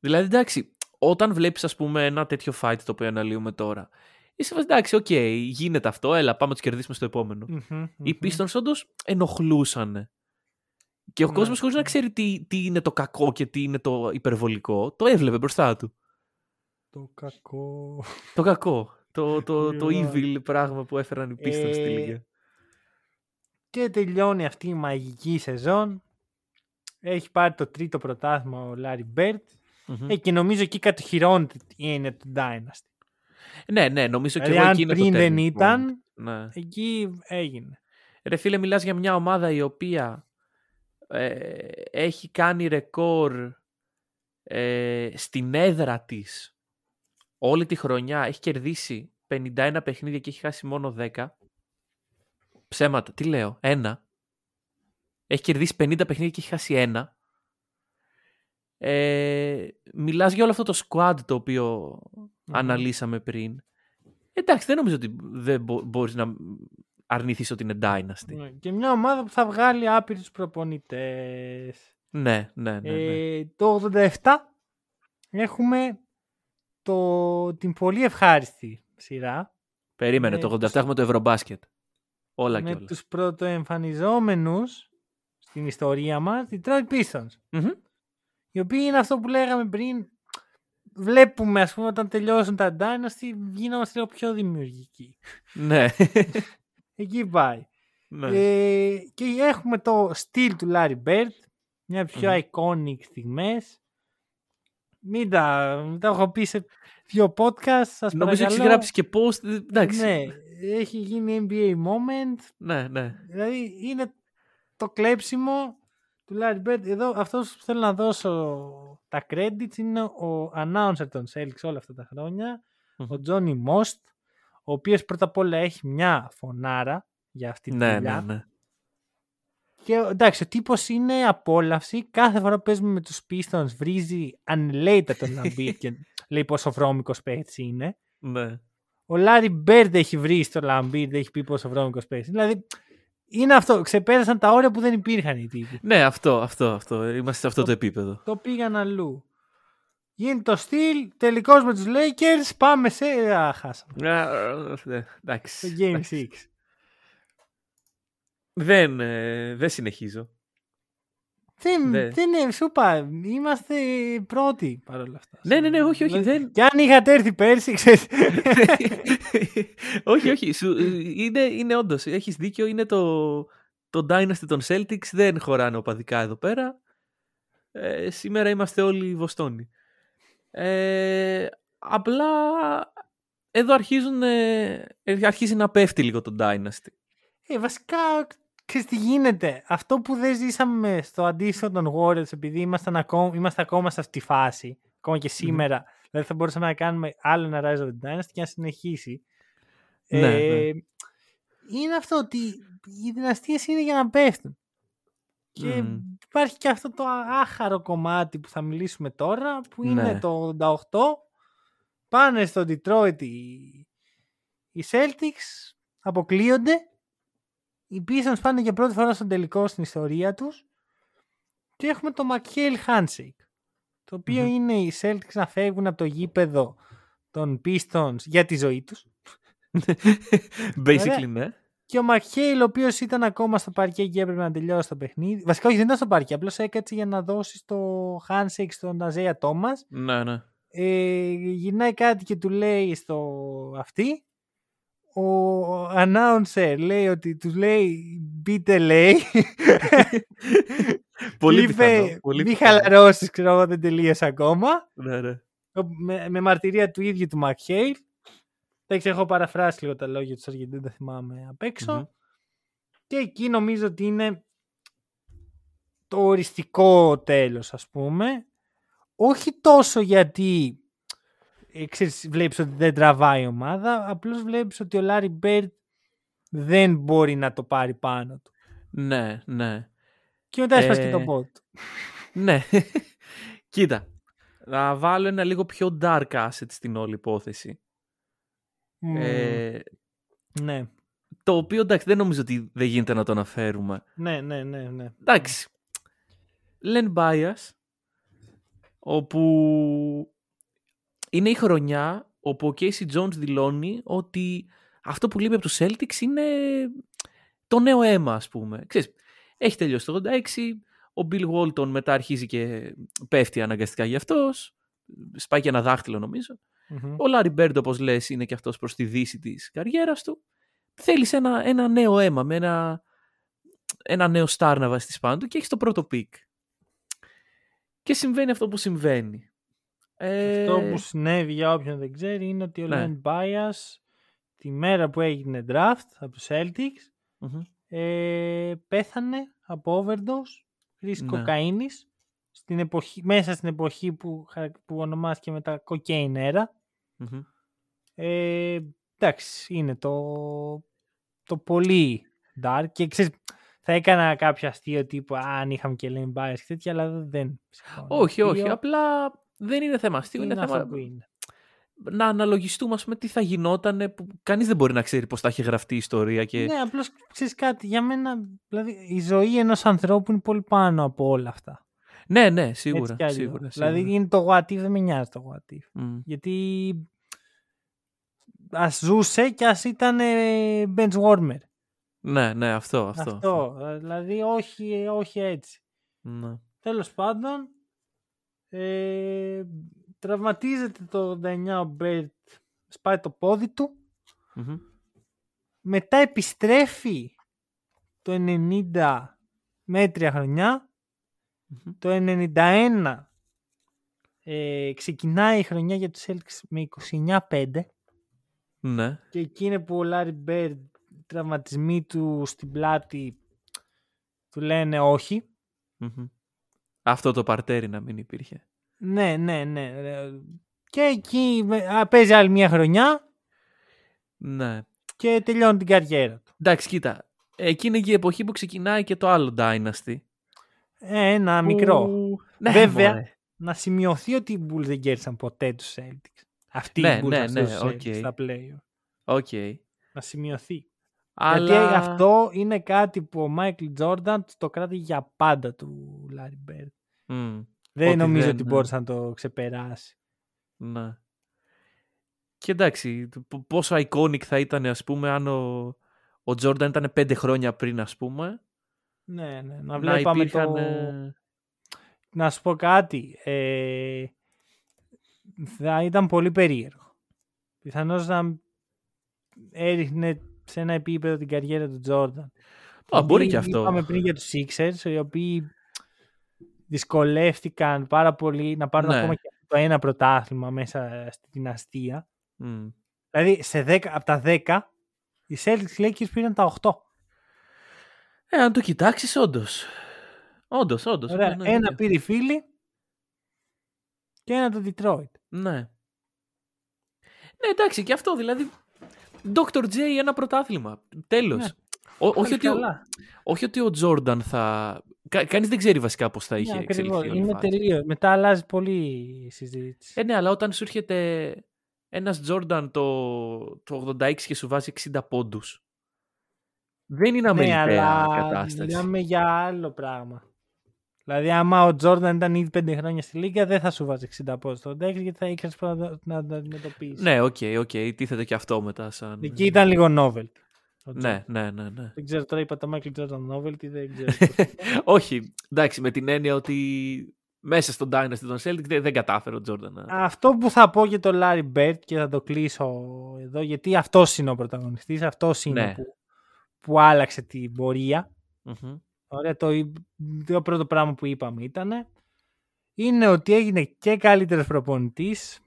Δηλαδή, εντάξει, όταν βλέπεις, ας πούμε, ένα τέτοιο fight το οποίο αναλύουμε τώρα, είσαι βάση, εντάξει, οκ, γίνεται αυτό, έλα, πάμε να τους κερδίσουμε στο επόμενο. Μμμ, Οι μμμ. Pistons όντως ενοχλούσαν. Και ο Ναι. κόσμος χωρίς να ξέρει τι, τι είναι το κακό και τι είναι το υπερβολικό, το έβλεπε μπροστά του. Το κακό. Το κακό. Το, το, <laughs> το Ακριβώς. evil πράγμα που έφεραν οι Pistons στη Ε, λίγα. Και τελειώνει αυτή η μαγική σεζόν. Έχει πάρει το τρίτο πρωτάθλημα ο Λάρι Μπέρτ. Μμμ. Ε, και νομίζω εκεί κατοχυρώνεται τι είναι το Dynasty. Ναι, ναι, νομίζω και Δηλαδή, εγώ αν εκεί είναι το πριν δεν turning point. ήταν, Ναι. εκεί έγινε. Ρε φίλε, μιλάς για μια ομάδα η οποία ε, έχει κάνει ρεκόρ ε, στην έδρα της όλη τη χρονιά. Έχει κερδίσει 51 παιχνίδια και έχει χάσει μόνο 10. Ψέματα, τι λέω, ένα. Έχει κερδίσει 50 παιχνίδια και έχει χάσει ένα. Ε, μιλάς για όλο αυτό το squad το οποίο αναλύσαμε πριν. Εντάξει, δεν νομίζω ότι δεν μπο- μπορείς να αρνηθείς ότι είναι Dynasty. Ναι, Και μια ομάδα που θα βγάλει άπειρους προπονητές. Ναι, ναι, ναι. ναι. Ε, το 87 έχουμε το, την πολύ ευχάριστη σειρά Περίμενε, με το 87 τους- έχουμε το Ευρωμπάσκετ. Όλα και με όλα. τους πρωτοεμφανιζόμενους στην ιστορία μας, οι Detroit Pistons. Μμμ. Οι οποίοι είναι αυτό που λέγαμε πριν. Βλέπουμε, ας πούμε, όταν τελειώσουν τα Dynasty, γίνομαστε λίγο πιο δημιουργικοί. Ναι. <laughs> Εκεί πάει. ναι. Ε, και έχουμε το στυλ του Larry Bird, μια από τις πιο Μμμ. iconic στιγμές. Μην τα, μην τα έχω πει σε δύο podcast, σας Νομίζω έχει παρακαλώ. γράψει και post. ε, Εντάξει. Ναι, έχει γίνει NBA moment. ναι, ναι. Δηλαδή είναι το κλέψιμο του Larry Bird. Εδώ αυτός που θέλω να δώσω τα credits είναι ο announcer των Celtics όλα αυτά τα χρόνια, Μμμ. ο Johnny Most, ο οποίος πρώτα απ' όλα έχει μια φωνάρα για αυτή τη Ναι, δουλειά. ναι, ναι. Και εντάξει, ο τύπος είναι απόλαυση. Κάθε φορά που παίζουμε με τους Pistons βρίζει unrelated τον <laughs> Lambert και λέει πόσο βρώμικος παίχτης είναι. ναι. Ο Larry Bird έχει βρει στο Lambert, έχει πει πόσο βρώμικος παίχτης. Δηλαδή, είναι αυτό. Ξεπέρασαν τα όρια που δεν υπήρχαν οι τύποι. Ναι, αυτό, αυτό, αυτό. Είμαστε σε αυτό το επίπεδο. Το πήγαν αλλού. Γίνεται το στυλ, τελικώς με τους Lakers, πάμε σε... Α, χάσαμε. Α, ναι, Το Εντάξει. Game εντάξει. 6. Δεν, ε, δεν συνεχίζω. Δεν, Ναι. δεν είναι, σου είπα, είμαστε πρώτοι παρόλα αυτά. Ναι, ναι, ναι, όχι, όχι, Δηλαδή, δεν- Και αν είχατε έρθει πέρσι, ξέρεις. <laughs> όχι, όχι. Σου, είναι, είναι όντως. Έχεις δίκιο. Είναι το, το Dynasty των Celtics. Δεν χωράνε οπαδικά εδώ πέρα. Ε, σήμερα είμαστε όλοι Βοστόνοι. Ε, απλά εδώ αρχίζουν, ε, αρχίζει να πέφτει λίγο το Dynasty. Ε, βασικά, ξέρεις τι γίνεται. Αυτό που δεν ζήσαμε στο αντίστοιχο των Warriors, επειδή ήμασταν ακόμα, είμαστε ακόμα σε αυτή τη φάση, ακόμα και σήμερα, δηλαδή θα μπορούσαμε να κάνουμε άλλο ένα Rise of the Dynasty και να συνεχίσει. Ναι, ε, ναι. Είναι αυτό ότι οι δυναστείες είναι για να πέφτουν. Και Μμμ. υπάρχει και αυτό το άχαρο κομμάτι που θα μιλήσουμε τώρα, που είναι Ναι. το 88. Πάνε στο Detroit οι, οι Celtics, αποκλείονται. Οι Pistons πάνε για πρώτη φορά στον τελικό στην ιστορία τους. Και έχουμε το McHale Handshake. Το οποιο Μμμ. είναι οι Celtics να φεύγουν από το γήπεδο των Pistons για τη ζωή τους. Basically, ναι. Και ο Μακχέιλ, ο οποίος ήταν ακόμα στο παρκέ και έπρεπε να τελειώσει το παιχνίδι. Βασικά, όχι, δεν ήταν στο παρκέ. Απλώς έκατσε για να δώσει το handshake στον Αζέα Τόμα. Ναι, ναι. Ε, γυρνάει κάτι και του λέει στο αυτή. Ο announcer λέει ότι τους λέει μπείτε λέει. <laughs> Πολύ Είπε, πιθανό. Πολύ Μη πιθανό. χαλαρώσεις, ξέρω εγώ, δεν τελείωσε ακόμα. Ναι, ναι. με, με μαρτυρία του ίδιου του Μακχέιλ. Εντάξει, έχω παραφράσει λίγο τα λόγια του γιατί δεν τα θυμάμαι απ' έξω. Μμμ. Και εκεί νομίζω ότι είναι το οριστικό τέλος ας πούμε. Όχι τόσο γιατί ε, ξέρεις, βλέπεις ότι δεν τραβάει η ομάδα, απλώς βλέπεις ότι ο Λάρι Μπέρντ δεν μπορεί να το πάρει πάνω του. Ναι, ναι. Και μετά έσπασε και Ε, το bot. Ναι. <laughs> Κοίτα. Να βάλω ένα λίγο πιο dark aspect στην όλη υπόθεση. Μμμ, Ε, ναι, το οποίο εντάξει δεν νομίζω ότι δεν γίνεται να το αναφέρουμε. ναι, ναι, ναι, ναι. Εντάξει. Len Bias, όπου είναι η χρονιά όπου ο Casey Jones δηλώνει ότι αυτό που λείπει από τους Celtics είναι το νέο αίμα, ας πούμε. Ξέρεις, έχει τελειώσει το 86, Ο Bill Walton μετά αρχίζει και πέφτει αναγκαστικά για αυτός. Σπάει και ένα δάχτυλο νομίζω. Μμμ. Ο Λάρι Μπέρντ, όπως λες, είναι και αυτός προς τη δύση της καριέρας του. Θέλεις ένα, ένα νέο αίμα, με ένα, ένα νέο σταρ να βάζει πάνω του και έχεις το πρώτο pick. Και συμβαίνει αυτό που συμβαίνει. Ε, Αυτό που συνέβη για όποιον δεν ξέρει είναι ότι ο Ναι. Len Bias τη μέρα που έγινε draft από τους Celtics μμμ. ε, πέθανε από overdose χρήσης Ναι. κοκαίνης στην εποχή, μέσα στην εποχή που, χαρακ- που ονομάστηκε μετά cocaine era. Μμμ. Ε, εντάξει, είναι το, το πολύ dark και ξέρεις, θα έκανα κάποιο αστείο τύπου «Α, αν είχαμε και Len Bias και τέτοια, αλλά δεν ψυχώνω. Όχι, όχι. Αστείο. Απλά δεν είναι θέμα αστείου. είναι, Είναι, αυτό θέμα που είναι. να αναλογιστούμε ας πούμε, τι θα γινόταν που κανείς δεν μπορεί να ξέρει πώς θα έχει γραφτεί η ιστορία. Και... Ναι, απλώς ξέρεις κάτι. Για μένα, δηλαδή, η ζωή ενός ανθρώπου είναι πολύ πάνω από όλα αυτά. Ναι, ναι, Έτσι σίγουρα. κι αλλιώς. σίγουρα, σίγουρα. Δηλαδή, είναι το what if, δεν με νοιάζει το what if. Μμ. Γιατί ας ζούσε και ας ήταν ε, bench warmer. Ναι, ναι, αυτό. Αυτό. Αυτό. Δηλαδή, όχι, όχι έτσι. Ναι. Τέλος πάντων, ε, τραυματίζεται το 89 ο Bird, σπάει το πόδι του. Μμμ. Μετά επιστρέφει το 90 μέτρια χρονιά. Μμμ. Το 91 ε, ξεκινάει η χρονιά για τους Celtics με 29-5 Ναι. και εκεί είναι που ο Λάρι Μπέρντ τραυματισμοί του στην πλάτη του λένε όχι. Μμμ. Αυτό το παρτέρι να μην υπήρχε. Ναι, ναι, ναι. ε, Και εκεί με- α, παίζει άλλη μια χρονιά Ναι. και τελειώνει την καριέρα του. Εντάξει, κοίτα. Εκείνη και η εποχή που ξεκινάει και το άλλο Dynasty. Ε, ένα μικρό. Που- Ναι, Βέβαια, μωρέ. Να σημειωθεί ότι οι Bulls δεν κέρδισαν ποτέ τους Celtics. Αυτοί Ναι, οι Bulls ναι, αυτούς ναι, τους OK. Celtics στα play. OK. Να σημειωθεί. Αλλά... Γιατί αυτό είναι κάτι που ο Μάικλ Τζόρνταν το κράτησε για πάντα του Λάρι Μπέρντ. Μμ. Δεν Ότι νομίζω δεν, ότι ναι. μπόρεσε να το ξεπεράσει. Ναι. Και εντάξει, το π- πόσο iconic θα ήταν, ας πούμε, αν ο, ο Τζόρνταν ήταν πέντε χρόνια πριν, ας πούμε. Ναι, ναι. Να Να βλέπαμε υπήρχαν... το... ε, Να σου πω κάτι. Ε... Θα ήταν πολύ περίεργο. Πιθανώς να έριχνε σε ένα επίπεδο την καριέρα του Τζόρνταν. Α, μπορεί Γιατί και αυτό. Είπαμε πριν για τους Sixers, οι οποίοι δυσκολεύτηκαν πάρα πολύ να πάρουν Ναι. ακόμα και το ένα πρωτάθλημα μέσα στη δυναστεία. μ. Δηλαδή, σε 10, από τα 10, οι Celtics Lakers πήραν τα 8. Ε, αν το κοιτάξεις, όντως. Όντως, όντως. Ωραία, ναι, ναι, ένα ναι. πήρε η Φίλη και ένα το Detroit. Ναι. Ναι, εντάξει, και αυτό δηλαδή. Dr. J ένα πρωτάθλημα. Τέλος. Ναι. Ο- όχι, Πάλι ότι, ο- καλά. όχι ότι ο Τζόρνταν θα. Κα, κανείς δεν ξέρει βασικά πώς θα είχε Ναι, ακριβώς. εξελιχθεί. όλη η Είναι φάση. τελείως. Μετά αλλάζει πολύ η συζήτηση. Ε, ναι, αλλά όταν σου έρχεται ένας Τζόρνταν το, το 86 και σου βάζει 60 πόντους. Δεν είναι ναι, αμεληταία αλλά κατάσταση. μιλάμε για άλλο πράγμα. Δηλαδή, άμα ο Τζόρνταν ήταν ήδη 5 χρόνια στη Λίγκα, δεν θα σου βάζει 60 πόντους στο 86 γιατί θα ήξερες πώ να, να το αντιμετωπίσεις. Ναι, OK, OK. Τίθεται και αυτό μετά σαν... Εκεί ήταν λίγο novelty. ο Ναι, Jordan. ναι, ναι, ναι. Δεν ξέρω τώρα, είπα το Michael Jordan novelty, δεν ξέρω. <laughs> Όχι, εντάξει, με την έννοια ότι μέσα στον Dynasty των Celtics δεν, δεν κατάφερε ο Τζόρνταν να... αυτό που θα πω για τον Larry Bird και θα το κλείσω εδώ, γιατί αυτός είναι ο πρωταγωνιστής, αυτός είναι Ναι. που, που άλλαξε την πορεία. Μμμ. Ωραία, το, το πρώτο πράγμα που είπαμε ήταν είναι ότι έγινε και καλύτερος προπονητής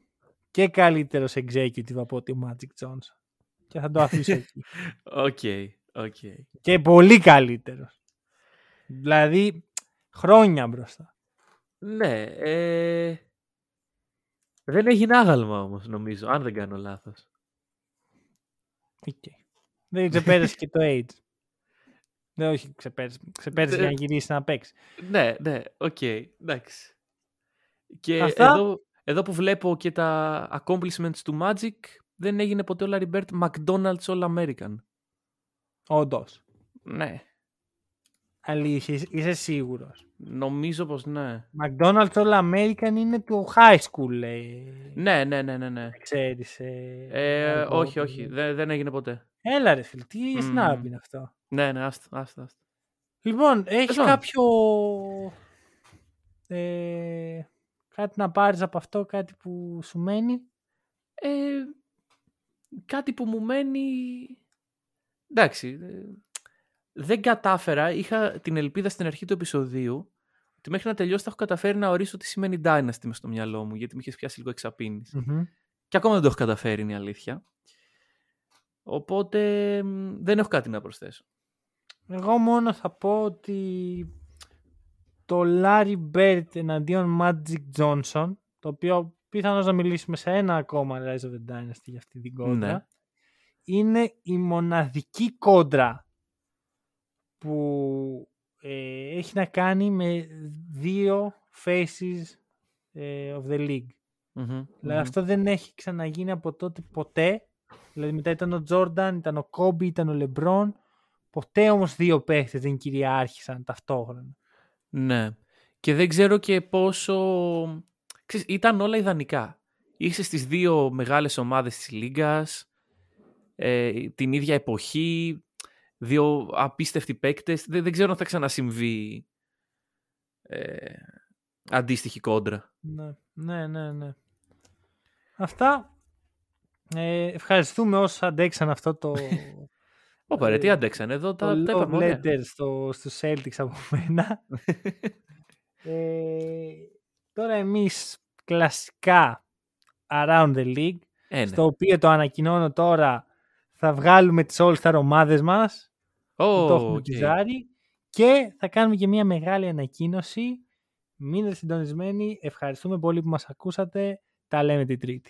και καλύτερος executive από ότι ο Magic Johnson. Και θα το αφήσω <laughs> εκεί. OK, OK. Και πολύ καλύτερος. Δηλαδή, χρόνια μπροστά. Ναι, ε... δεν έγινε άγαλμα όμως νομίζω, αν δεν κάνω λάθος. Οκ. Δεν ξεπέρασε και το <laughs> age. Δεν, όχι, ξεπέρασε. Ξεπέρασε Δεν- για να γυρίσει να παίξει. Ναι, ναι, οκ, εντάξει. Και Αυτά. εδώ, εδώ που βλέπω και τα accomplishments του Magic, δεν έγινε ποτέ ο Larry Bird McDonald's All American. Όντως. Ναι, Αλήθεια, είσαι- είσαι σίγουρος. νομίζω πως ναι. McDonald's All American είναι του high school, ε, Ναι, ναι, ναι, ναι, ναι. ξέρεις. Ε, Ε, αργό, όχι, παιδί. όχι, δεν, δεν έγινε ποτέ. Έλα ρε φίλε, τι Μμμ. snap είναι αυτό. Ναι, ναι, άστο, άστο, άστο. Λοιπόν, έχεις Πες μας. κάποιο... Ε, κάτι να πάρεις από αυτό, κάτι που σου μένει; Ε, κάτι που μου μένει... Εντάξει, ε, δεν κατάφερα. Είχα την ελπίδα στην αρχή του επεισοδίου ότι μέχρι να τελειώσει θα έχω καταφέρει να ορίσω τι σημαίνει Dynasty μες στο μυαλό μου, γιατί με είχες πιάσει λίγο εξαπίνης. Μμμ. Και ακόμα δεν το έχω καταφέρει, είναι η αλήθεια. Οπότε μ, δεν έχω κάτι να προσθέσω. Εγώ μόνο θα πω ότι το Larry Bird εναντίον Magic Johnson, το οποίο πιθανώς να μιλήσουμε σε ένα ακόμα Rise of the Dynasty για αυτή την κόντρα, Ναι. είναι η μοναδική κόντρα που ε, έχει να κάνει με δύο faces ε, of the league. Μμμ, Δηλαδή μμμ. αυτό δεν έχει ξαναγίνει από τότε ποτέ. Δηλαδή μετά ήταν ο Τζόρνταν, ήταν ο Κόμπι, ήταν ο Λεμπρόν. Ποτέ όμως δύο παίχτες δεν κυριάρχησαν ταυτόχρονα. Ναι. Και δεν ξέρω και πόσο... Ξέρεις, ήταν όλα ιδανικά. Είσαι στις δύο μεγάλες ομάδες της Λίγκας, ε, την ίδια εποχή, δύο απίστευτοι παίκτες. Δεν, δεν ξέρω αν θα ξανασυμβεί ε, αντίστοιχη κόντρα. Ναι, ναι, ναι. ναι. Αυτά. Ε, ευχαριστούμε όσους αντέξαν αυτό το, <laughs> Ωπα ρε, τι Ε, αντέξαν εδώ, τα, το τα love είπαμε ωραία. letter στο, στους Celtics από μένα. <laughs> ε, τώρα εμείς κλασικά around the league, Ε, ναι. στο οποίο το ανακοινώνω τώρα, θα βγάλουμε τις all-star ομάδες μας, που Ω, το έχουμε οκ. τιζάρει, και θα κάνουμε και μια μεγάλη ανακοίνωση. Μείνετε συντονισμένοι. Ευχαριστούμε πολύ που μας ακούσατε. Τα λέμε την Τρίτη.